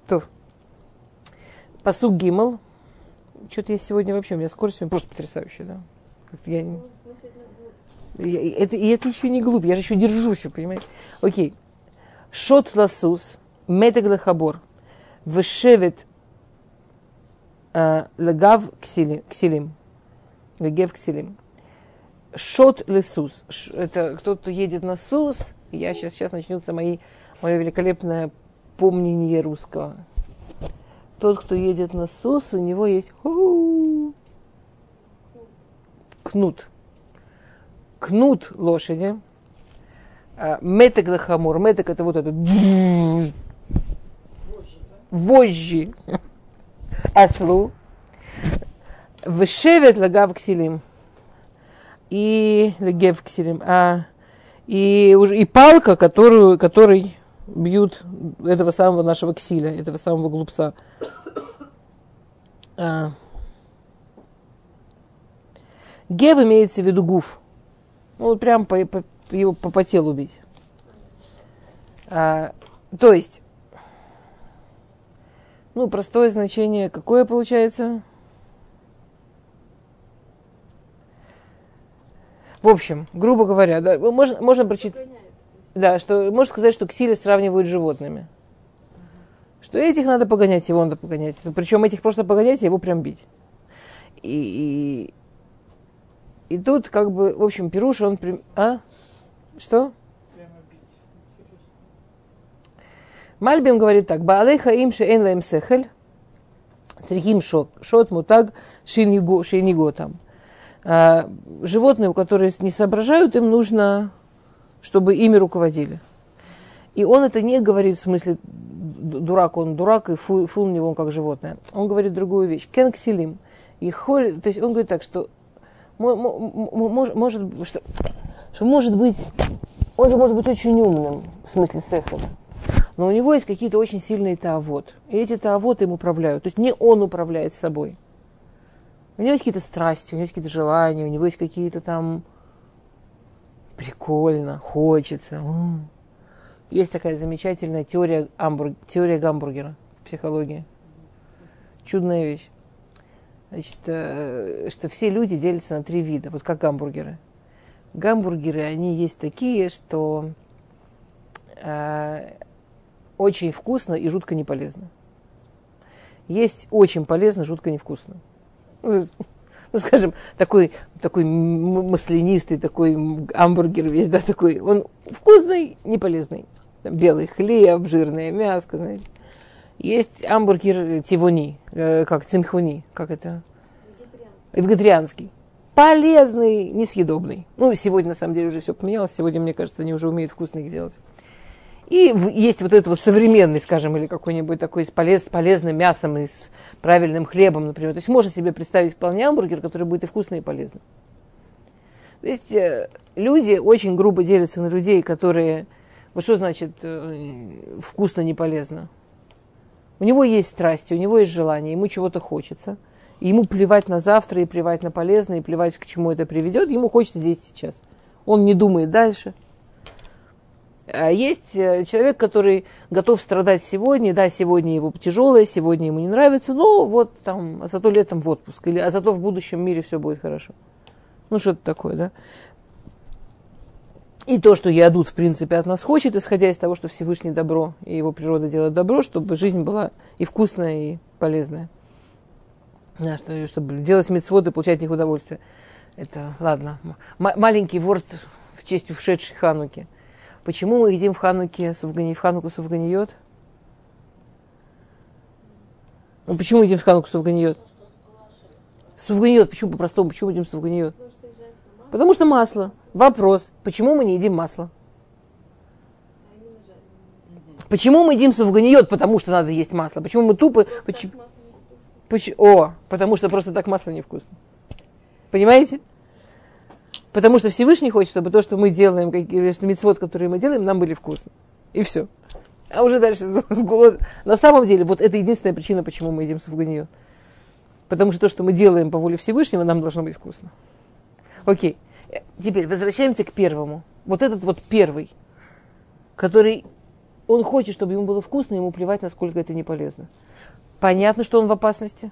То. Посуг Гимл. Что-то я сегодня вообще, у меня скорость сегодня просто потрясающая, да. Я, не- Ну, мы сегодня это, и это еще не глупо, я же еще держусь, понимаете. Окей. Шот ласус, метег лехабор, вышевет э, ксили- ксилим. Легев ксилим. Шот лесус. Это кто-то едет на сус. Я сейчас, сейчас начнется мои, мое великолепное помнение русского. Тот, кто едет на сус, у него есть кнут. Кнут лошади. А, Метек лахамур. Метек это вот этот вожжи ослу. Вышевет лагав ксилим. И легев ксилим. А, и, уже, и палка, которую, которой бьют этого самого нашего ксиля, этого самого глупца. А. Гев имеется в виду гуф. Ну, вот прям по, по- его по, по телу бить. А, то есть, ну, простое значение какое получается? В общем, грубо говоря, да, можно, можно прочитать, да, что можно сказать, что ксили сравнивают с животными. Что этих надо погонять, его надо погонять. Причем этих просто погонять, а его прям бить. И, и, и тут как бы, в общем, Пируш, он... прям- А? Что? Мальбим говорит так. Баалей хаим шеэн лаем сехель. Црихим шот. Шот мутаг шиниго, шиниго там. А, животные, у которых не соображают, им нужно, чтобы ими руководили. И он это не говорит в смысле дурак, он дурак, и фу, фу на него, он как животное. Он говорит другую вещь. Кен ксилим. И холь, то есть он говорит так, что мо- мо- мо- мож- может, что, что может быть, он же может быть очень умным, в смысле сехера. Но у него есть какие-то очень сильные таавот. И эти таавоты им управляют. То есть не он управляет собой. У него есть какие-то страсти, у него есть какие-то желания, у него есть какие-то там прикольно, хочется. Есть такая замечательная теория, амбур- теория гамбургера в психологии. Чудная вещь. Значит, э, что все люди делятся на три вида, вот как гамбургеры. Гамбургеры, они есть такие, что э, очень вкусно и жутко не полезно. Есть очень полезно, жутко невкусно. Ну, скажем, такой, такой маслянистый, такой гамбургер весь, да, такой, он вкусный, не полезный. Белый хлеб, жирное мясо, знаете. Есть гамбургер тивони, э, как цимхуни, как это? Вегетарианцы. Вегетарианский. Полезный, несъедобный. Ну, сегодня, на самом деле, уже все поменялось. Сегодня, мне кажется, они уже умеют вкусно их делать. И есть вот этот вот современный, скажем, или какой-нибудь такой с, полез, полезным мясом и с правильным хлебом, например. То есть можно себе представить вполне гамбургер, который будет и вкусный, и полезный. То есть э, люди очень грубо делятся на людей, которые... Вот что значит э, вкусно, не полезно? У него есть страсти, у него есть желание, ему чего-то хочется. И ему плевать на завтра, и плевать на полезное, и плевать, к чему это приведет. Ему хочется здесь сейчас. Он не думает дальше. А есть э, человек, который готов страдать сегодня. Да, сегодня его тяжелое, сегодня ему не нравится, но вот там, а зато летом в отпуск. Или, а зато в будущем мире все будет хорошо. Ну, что-то такое, да. И то, что Ядут, в принципе, от нас хочет, исходя из того, что Всевышний добро, и его природа делает добро, чтобы жизнь была и вкусная, и полезная. Да, что, чтобы делать мецвод и получать от них удовольствие. Это, ладно, м- маленький ворд в честь ушедшей Хануки. Почему мы едим в Хануке, суфгани, в Хануку суфганиот? Ну, почему едим в Хануку суфганиот? Суфганиот, почему по-простому, почему едим суфганиот? Потому что масло. Вопрос, почему мы не едим масло? Почему мы едим суфганиот? Потому что надо есть масло. Почему мы тупы? Почему? Поч- О, потому что просто так масло невкусно. Понимаете? Потому что Всевышний хочет, чтобы то, что мы делаем, какие- что митцвот, которые мы делаем, нам были вкусны. И все. А уже дальше с голод- На самом деле, вот это единственная причина, почему мы едим суфганию. Потому что то, что мы делаем по воле Всевышнего, нам должно быть вкусно. Окей. Э, Теперь возвращаемся к первому. Вот этот вот первый, который он хочет, чтобы ему было вкусно, ему плевать, насколько это не полезно. Понятно, что он в опасности.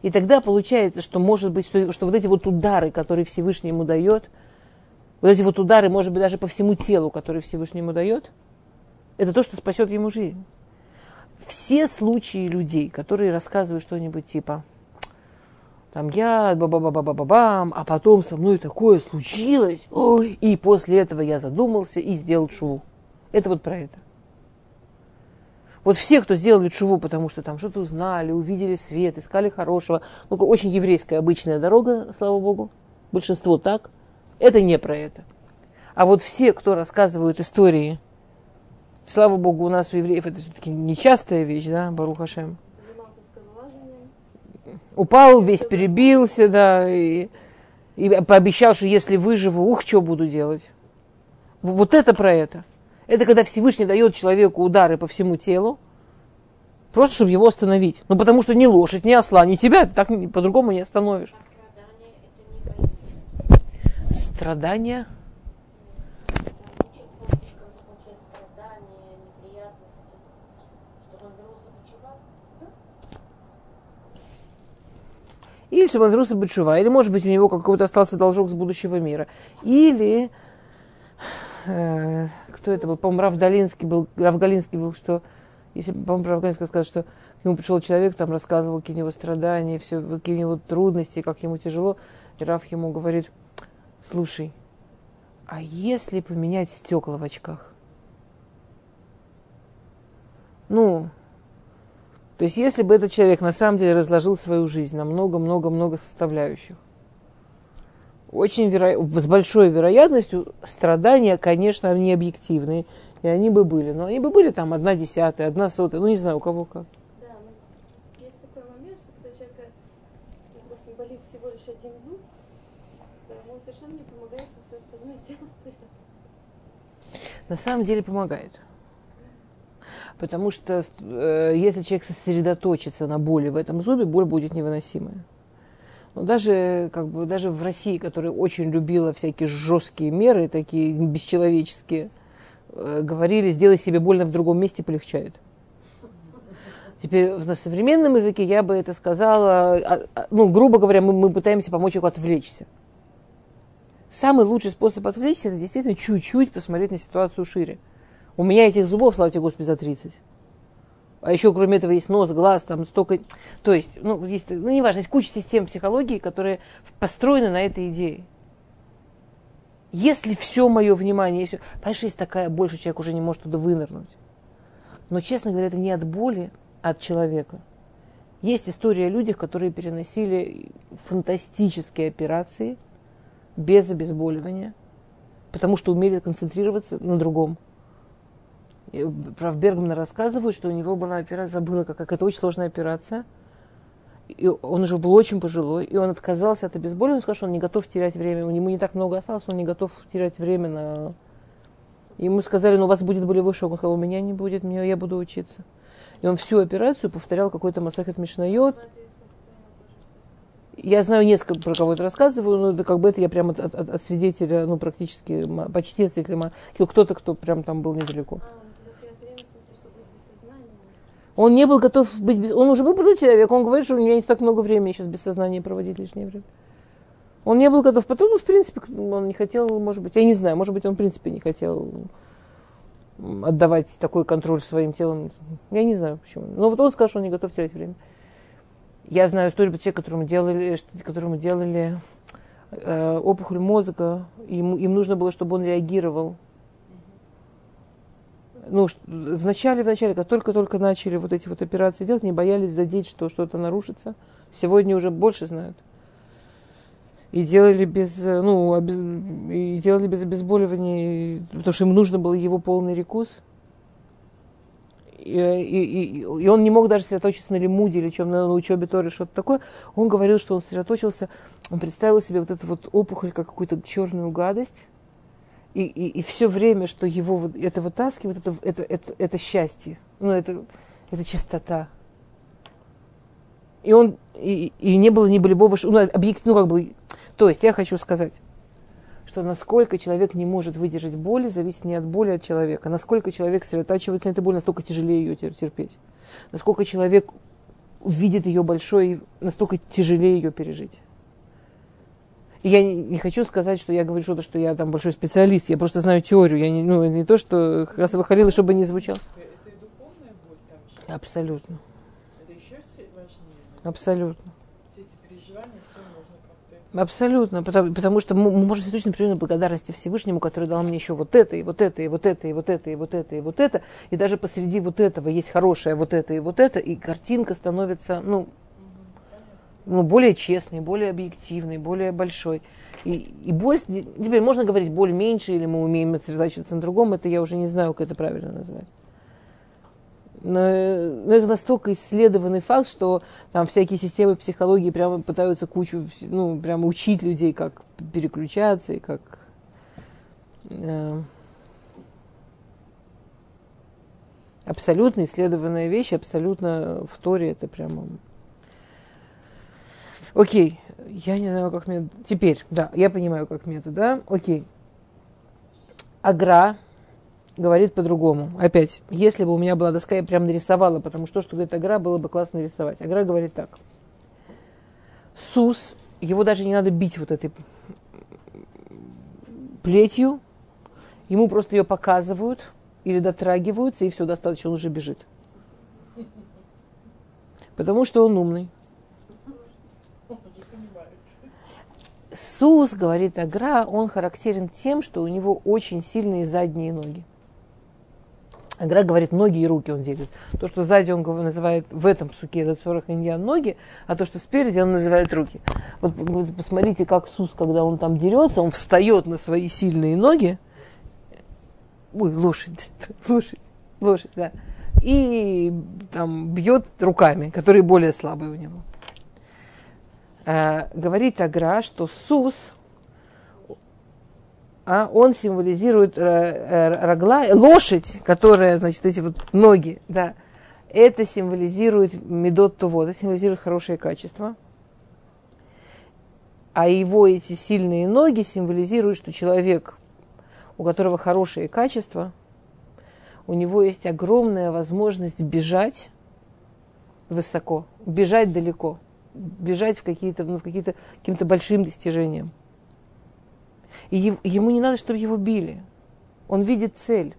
И тогда получается, что может быть, что, что вот эти вот удары, которые Всевышний ему дает, вот эти вот удары, может быть, даже по всему телу, которые Всевышний ему дает, это то, что спасет ему жизнь. Все случаи людей, которые рассказывают что-нибудь типа, там я ба ба ба ба ба ба бам а потом со мной такое случилось, ой, и после этого я задумался и сделал шву. Это вот про это. Вот все, кто сделали чуву, потому что там что-то узнали, увидели свет, искали хорошего, ну, очень еврейская обычная дорога, слава богу, большинство так, это не про это. А вот все, кто рассказывают истории, слава богу, у нас у евреев это все-таки нечастая вещь, да, Барух Хашем. Занимался скалолазанием. Упал, весь перебился, да, и, и пообещал, что если выживу, ух, что буду делать. Вот это про это. Это когда Всевышний дает человеку удары по всему телу, просто чтобы его остановить. Ну, потому что ни лошадь, ни осла, ни тебя ты так по-другому не остановишь. Страдания. Очень плохо получает страдания, неприятности. Чтобы он вернулся в Чувак. Или чтобы он вернулся Бетшува, или, может быть, у него какой-то остался должок с будущего мира. Или, э, кто это был, по-моему, Раф Долинский был, Раф Галинский был, что, если, по-моему, Раф Галинский сказал, что к нему пришел человек, там рассказывал, какие у него страдания, все, какие у него трудности, как ему тяжело. И Раф ему говорит, слушай, а если поменять стекла в очках? Ну, то есть, если бы этот человек на самом деле разложил свою жизнь на много-много-много составляющих, очень веро... с большой вероятностью страдания, конечно, они объективные, и они бы были. Но они бы были там одна десятая, одна сотая, ну не знаю, у кого как. Да, есть такой момент, что когда человека, допустим, болит всего лишь один зуб, [laughs] делать вперед. на самом деле помогает. Потому что э, если человек сосредоточится на боли в этом зубе, боль будет невыносимая. Но даже, как бы, даже в России, которая очень любила всякие жесткие меры, такие бесчеловеческие, э, говорили, сделай себе больно в другом месте, полегчает. Теперь на современном языке я бы это сказала, а, а, ну, грубо говоря, мы, мы пытаемся помочь человеку отвлечься. Самый лучший способ отвлечься, это действительно чуть-чуть посмотреть на ситуацию шире. У меня этих зубов, слава тебе Господи, за 30. А еще, кроме этого, есть нос, глаз, там столько... То есть, ну, есть, ну, неважно, есть куча систем психологии, которые построены на этой идее. Если все мое внимание, все... Понимаешь, есть такая больше человек уже не может туда вынырнуть. Но, честно говоря, это не от боли, а от человека. Есть история о людях, которые переносили фантастические операции без обезболивания, потому что умели концентрироваться на другом. И Про Бергмана рассказывают, что у него была операция, забыла, как, как это очень сложная операция. И он уже был очень пожилой, и он отказался от обезболивания, он сказал, что он не готов терять время. У него не так много осталось, он не готов терять время на... Ему сказали, ну у вас будет болевой шок. Он сказал, у меня не будет, меня, я буду учиться. И он всю операцию повторял какой-то Масахет Мишнайот. Я знаю несколько, про кого это рассказываю, но это как бы это я прямо от, от, от свидетеля, ну, практически, почти свидетеля, кто-то, кто прям там был недалеко. А, он говорит, терять время, в смысле, чтобы быть без сознания. Он не был готов быть без... Он уже был пожилой человек, он говорит, что у меня не так много времени сейчас без сознания проводить лишнее время. Он не был готов. Потом, ну, в принципе, он не хотел, может быть, я не знаю, может быть, он, в принципе, не хотел отдавать такой контроль своим телом. Я не знаю, почему. Но вот он сказал, что он не готов терять время. Я знаю историю человека, которому делали, что- которому делали э, опухоль мозга. Ему, им нужно было, чтобы он реагировал. Ну, ш- в начале, в начале, как только-только начали вот эти вот операции делать, не боялись задеть, что что-то нарушится. Сегодня уже больше знают. И делали без, э, ну, обез... и делали без обезболивания, потому что им нужно было его полный рекус. И, и, и, и он не мог даже сосредоточиться на лимуде или чем на, на учебе Торы, что-то такое. Он говорил, что он сосредоточился, он представил себе вот эту вот опухоль как какую-то черную гадость. И, и, и все время, что его вот это вытаскивает, это, это, это, это счастье. Ну, это, это чистота. И он, и, и не было ни болевого, ну, объект, ну, как бы, то есть я хочу сказать, что насколько человек не может выдержать боли, зависит не от боли, а от человека. Насколько человек сосредотачивается на этой боли, настолько тяжелее ее тер- терпеть. Насколько человек видит ее большой, настолько тяжелее ее пережить. Я не, хочу сказать, что я говорю что-то, что я там большой специалист. Я просто знаю теорию. Я не, ну, не то, что Хасава Халила, чтобы не звучал. Это и духовная боль там же. Абсолютно. Это еще важнее. Абсолютно. Все эти переживания, все можно как-то... Абсолютно. Потому, потому что мы, мы можем точно примерно благодарности Всевышнему, который дал мне еще вот это, и вот это, и вот это, и вот это, и вот это, и вот это. И даже посреди вот этого есть хорошее вот это и вот это, и картинка становится, ну, ну более честной, более объективной, более большой. И, и боль, теперь можно говорить боль меньше, или мы умеем сосредоточиться на другом, это я уже не знаю, как это правильно назвать. Но, но это настолько исследованный факт, что там всякие системы психологии прямо пытаются кучу, ну, прямо учить людей, как переключаться и как... э, абсолютно исследованная вещь, абсолютно в Торе это прямо... Окей, я не знаю, как мне... Теперь, да, я понимаю, как метод, да? Окей. Агра говорит по-другому. Опять, если бы у меня была доска, я прям нарисовала, потому что то, что говорит Агра, было бы классно рисовать. Агра говорит так. Сус, его даже не надо бить вот этой плетью, ему просто ее показывают или дотрагиваются, и все, достаточно, он уже бежит. Потому что он умный. Он уже понимает. Сус, говорит Агра, он характерен тем, что у него очень сильные задние ноги. Агра говорит, ноги и руки он делит. То, что сзади он называет в этом псуке, это 40 иньян ноги, а то, что спереди он называет руки. Вот вы посмотрите, как Сус, когда он там дерется, он встает на свои сильные ноги. Ой, лошадь, [laughs] лошадь, лошадь, да. И там бьет руками, которые более слабые у него. Э, говорит Агра, что Сус, а он символизирует э, э, рогла, лошадь, которая, значит, эти вот ноги, да, это символизирует медот туво, это символизирует хорошее качество. А его эти сильные ноги символизируют, что человек, у которого хорошие качества, у него есть огромная возможность бежать высоко, бежать далеко, бежать в какие-то, ну, в какие-то, каким-то большим достижениям. И ему не надо, чтобы его били. Он видит цель.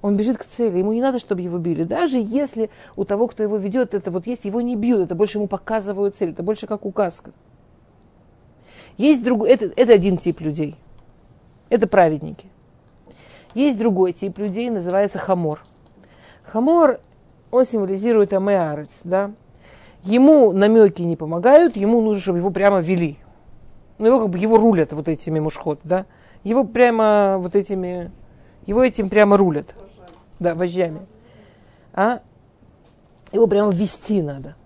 Он бежит к цели. Ему не надо, чтобы его били. Даже если у того, кто его ведет, это вот есть, его не бьют, это больше ему показывают цель. Это больше как указка. Есть другой, это, это один тип людей. Это праведники. Есть другой тип людей, называется хамор. Хамор, он символизирует עם הארץ, да. Ему намеки не помогают, ему нужно, чтобы его прямо вели. Ну, его как бы его рулят вот этими מושכות, да. Его прямо вот этими, его этим прямо рулят. Да, вожжами. А его прямо вести надо.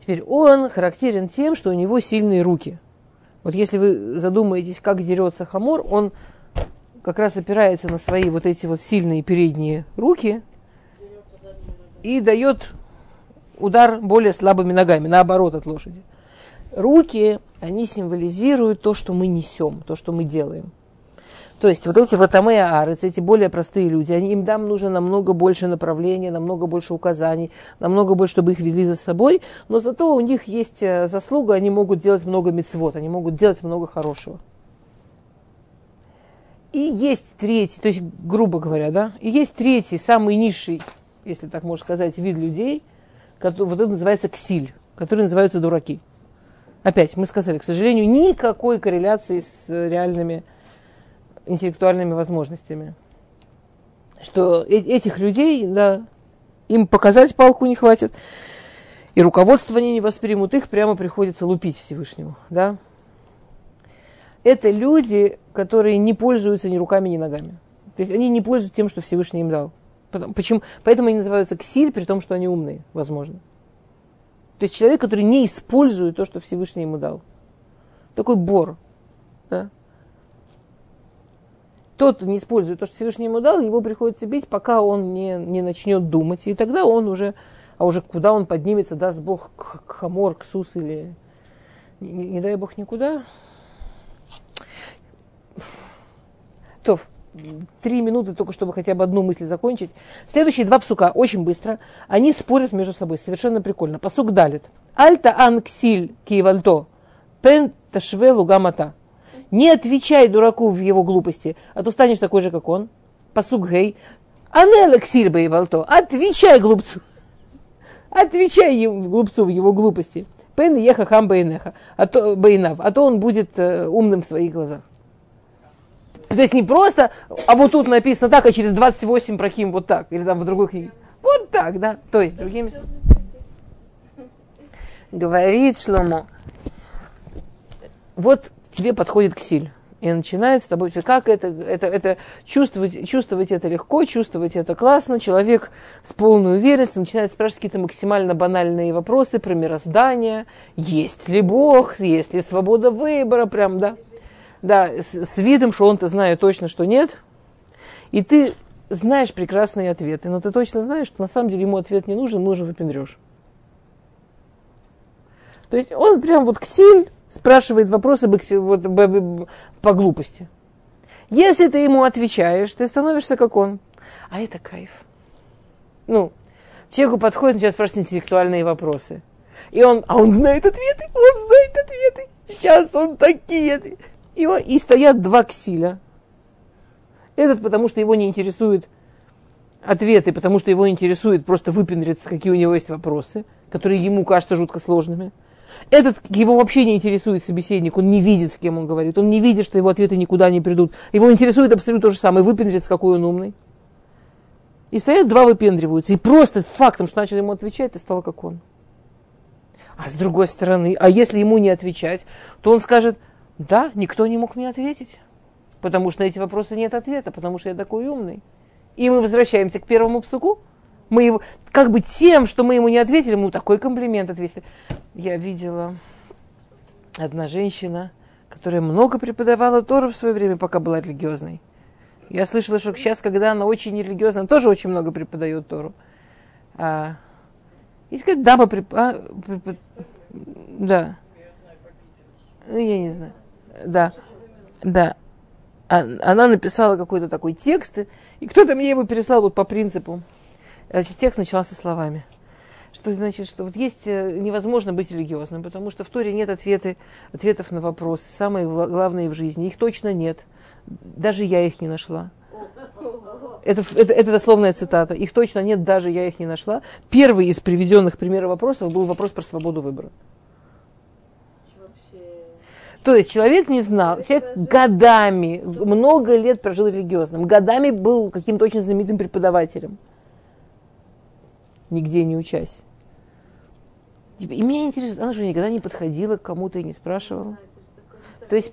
Теперь он характерен тем, что у него сильные руки. Вот если вы задумаетесь, как дерется хамор, он как раз опирается на свои вот эти вот сильные передние руки и дает удар более слабыми ногами, наоборот от лошади. Руки, они символизируют то, что мы несем, то, что мы делаем. То есть вот эти вот амея эти более простые люди, они, им дам нужно намного больше направления, намного больше указаний, намного больше, чтобы их вели за собой, но зато у них есть э, заслуга, они могут делать много мецвод, они могут делать много хорошего. И есть третий, то есть, грубо говоря, да, и есть третий, самый низший, если так можно сказать, вид людей, вот это называется ксиль, которые называются дураки. Опять, мы сказали, к сожалению, никакой корреляции с реальными интеллектуальными возможностями. Что э- этих людей, да, им показать палку не хватит, и руководство они не воспримут, их прямо приходится лупить Всевышнему, да это люди, которые не пользуются ни руками, ни ногами. То есть они не пользуются тем, что Всевышний им дал. Почему? Поэтому они называются ксиль, при том, что они умные, возможно. То есть человек, который не использует то, что Всевышний ему дал. Такой бор. Да? Тот, кто не использует то, что Всевышний ему дал, его приходится бить, пока он не, не начнет думать. И тогда он уже, а уже куда он поднимется, даст Бог к, к Хамор, к Сус или не, не дай Бог никуда, То, три минуты только, чтобы хотя бы одну мысль закончить. Следующие два псука, очень быстро, они спорят между собой, совершенно прикольно. Посук далит. Альта анксиль киевальто, пен ташвелу гамата. Не отвечай дураку в его глупости, а то станешь такой же, как он. Посук гей. Анел ксиль бейвалто. Отвечай глупцу. Отвечай глупцу в его глупости. Пен еха хам бейнеха. А то, бейнав. А то он будет э, умным в своих глазах. То есть не просто, а вот тут написано так, а через 28 прохим вот так, или там в другой книге. Вот так, да. То есть, другими Говорит Шломо, вот тебе подходит ксиль. И начинает с тобой, как это, это, это чувствовать, чувствовать это легко, чувствовать это классно. Человек с полной уверенностью начинает спрашивать какие-то максимально банальные вопросы про мироздание. Есть ли Бог, есть ли свобода выбора, прям, да да, с, с видом, что он-то знает точно, что нет, и ты знаешь прекрасные ответы, но ты точно знаешь, что на самом деле ему ответ не нужен, нужен выпендрешь. То есть он прям вот ксиль спрашивает вопросы вот, по глупости. Если ты ему отвечаешь, ты становишься как он. А это кайф. Ну, человеку подходит, начинает спрашивать интеллектуальные вопросы. И он, а он знает ответы, он знает ответы. Сейчас он такие. И, и стоят два ксиля. Этот, потому что его не интересуют ответы, потому что его интересует просто выпендриться, какие у него есть вопросы, которые ему кажутся жутко сложными. Этот его вообще не интересует собеседник, он не видит, с кем он говорит, он не видит, что его ответы никуда не придут. Его интересует абсолютно то же самое, выпендриться, какой он умный. И стоят два выпендриваются. И просто фактом, что начали ему отвечать, ты стал как он. А с другой стороны, а если ему не отвечать, то он скажет – да, никто не мог мне ответить, потому что на эти вопросы нет ответа, потому что я такой умный. И мы возвращаемся к первому псуку. Мы его, как бы тем, что мы ему не ответили, мы такой комплимент ответили. Я видела, одна женщина которая много преподавала Тору в свое время, пока была религиозной. Я слышала, что сейчас, когда она очень нерелигиозная, она тоже очень много преподает Тору. А, есть какая-то дама преп... а, препод... Да. Ну, Я не знаю. Да. Да. А- Она написала какой-то такой текст, и кто-то мне его переслал вот по принципу. Значит, текст начался словами. Что значит, что вот есть э, невозможно быть религиозным, потому что в Торе нет ответы, ответов на вопросы, самые гла- главные в жизни. Их точно нет. Даже я их не нашла. Это, это, это дословная цитата. Их точно нет, даже я их не нашла. Первый из приведенных примеров вопросов был вопрос про свободу выбора. То есть человек не знал, человек годами, много лет прожил религиозным, годами был каким-то очень знаменитым преподавателем, нигде не учась. Типа, и меня интересует, она же никогда не подходила к кому-то и не спрашивала. То есть-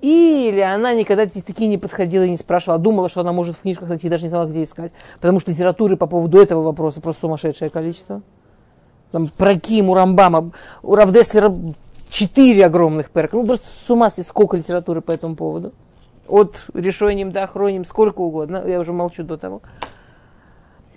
Или она никогда таки не подходила и не спрашивала, думала, что она может в книжках найти, даже не знала, где искать. Потому что литературы по поводу этого вопроса просто сумасшедшее количество. Там про Ким, у Рамбама, у Равдеслера четыре огромных перка. Ну, просто с ума сойти, сколько литературы по этому поводу. От решением до охроним, сколько угодно. Я уже молчу до того.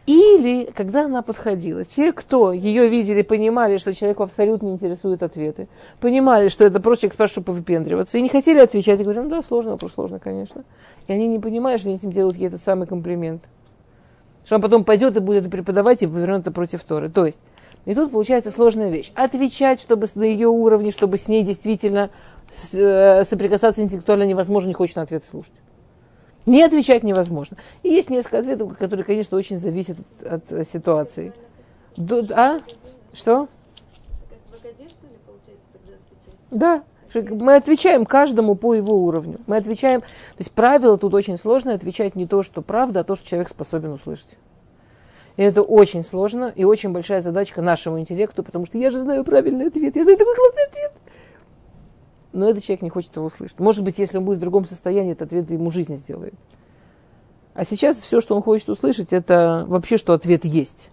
Или, когда она подходила, те, кто ее видели, понимали, что человеку абсолютно не интересуют ответы, понимали, что это просто человек спрашивает, повыпендриваться, и не хотели отвечать, и говорили, ну да, сложно, вопрос сложно, конечно. И они не понимают, что они этим делают ей этот самый комплимент. Что он потом пойдет и будет это преподавать и повернет это против Торы. То есть, и тут получается сложная вещь. Отвечать, чтобы на ее уровне, чтобы с ней действительно э, соприкасаться интеллектуально невозможно, не хочет на ответ слушать. Не отвечать невозможно. И есть несколько ответов, которые, конечно, очень зависят от, от, ситуации. Ду- а? Что? Ли? Да. Мы отвечаем каждому по его уровню. Мы отвечаем, то есть правило тут очень сложно отвечать не то, что правда, а то, что человек способен услышать. И это очень сложно и очень большая задачка нашему интеллекту, потому что я же знаю правильный ответ, я знаю такой классный ответ. Но этот человек не хочет его услышать. Может быть, если он будет в другом состоянии, этот ответ ему жизнь сделает. А сейчас все, что он хочет услышать, это вообще, что ответ есть.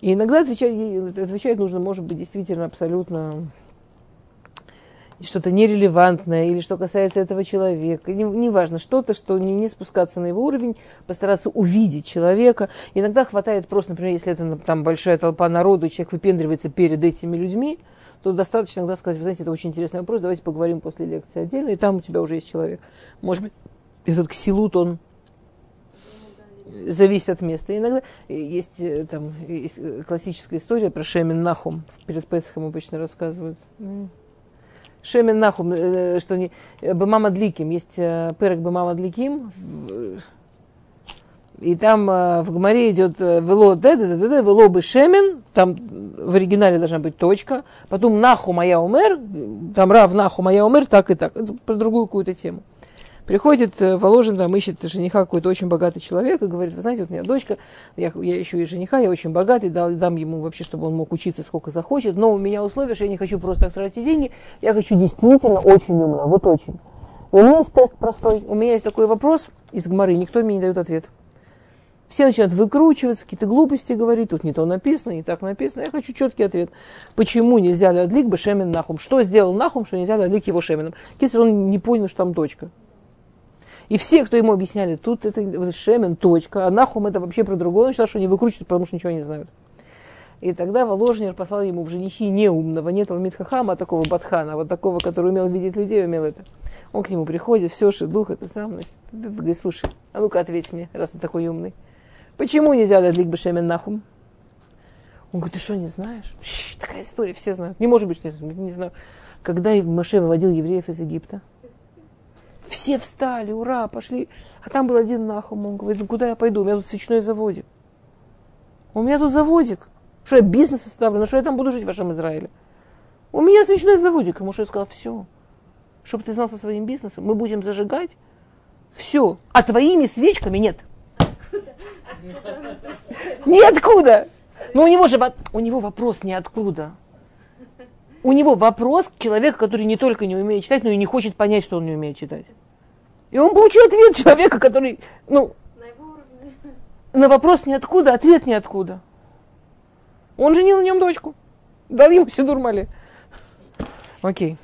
И иногда отвечать, отвечать нужно, может быть, действительно абсолютно что-то нерелевантное или что касается этого человека. Не- Неважно, что-то, что не, не спускаться на его уровень, постараться увидеть человека. Иногда хватает просто, например, если это там большая толпа народу, человек выпендривается перед этими людьми, то достаточно иногда сказать, вы знаете, это очень интересный вопрос, давайте поговорим после лекции отдельно, и там у тебя уже есть человек. Может быть, этот ксилут, он зависит от места. Иногда есть э, там есть, э, классическая история про Шемин Нахум. Перед Песхом обычно рассказывают. М. Шемин Нахум, что не... Бемама Дликим. Есть перек Бемама Дликим. И там в Гмаре идет вело да да да да вело бы шемен, там в оригинале должна быть точка, потом наху моя умер, там рав наху моя умер, так и так, про другую какую-то тему. Приходит э, Воложин, там ищет жениха какой-то очень богатый человек и говорит, вы знаете, вот у меня дочка, я, я ищу и жениха, я очень богатый, дал, дам ему вообще, чтобы он мог учиться сколько захочет, но у меня условие, что я не хочу просто так тратить деньги, я хочу действительно очень умно, вот очень. У меня есть тест простой, у меня есть такой вопрос из Гмары, никто мне не дает ответ. Все начинают выкручиваться, какие-то глупости говорить, тут не то написано, не так написано. Я хочу четкий ответ. Почему нельзя лядлик бы шемен нахум? Что сделал нахум, что нельзя лядлик его шеменом? Кесар он не понял, что там точка. И все, кто ему объясняли, тут это вот шемен, точка, а нахум это вообще про другое, он считал, что они выкручивают, потому что ничего не знают. И тогда Воложнер послал ему в женихи неумного, не Талмит Хахама, а такого Батхана, вот такого, который умел видеть людей, умел это. Он к нему приходит, все, дух это сам, значит, говорит, слушай, а ну-ка ответь мне, раз ты такой умный. Почему нельзя дадлик бешемен нахум? Он говорит, ты что, не знаешь? Щ, такая история, все знают. Не может быть, не знаю. Когда Моше выводил евреев из Египта, все встали, ура, пошли. А там был один нахум. Он говорит, ну куда я пойду? У меня тут свечной заводик. У меня тут заводик. Что я бизнес оставлю? Ну что я там буду жить в вашем Израиле? У меня свечной заводик. И Моше сказал, все. Чтобы ты знал со своим бизнесом, мы будем зажигать. Все. А твоими свечками нет. Ниоткуда. Но у него же у него вопрос ниоткуда. У него вопрос к человеку, который не только не умеет читать, но и не хочет понять, что он не умеет читать. И он получил ответ человека, который, ну, На на вопрос ниоткуда, ответ ниоткуда. Он женил на нем дочку. Дал ему Сидур Мале. Окей.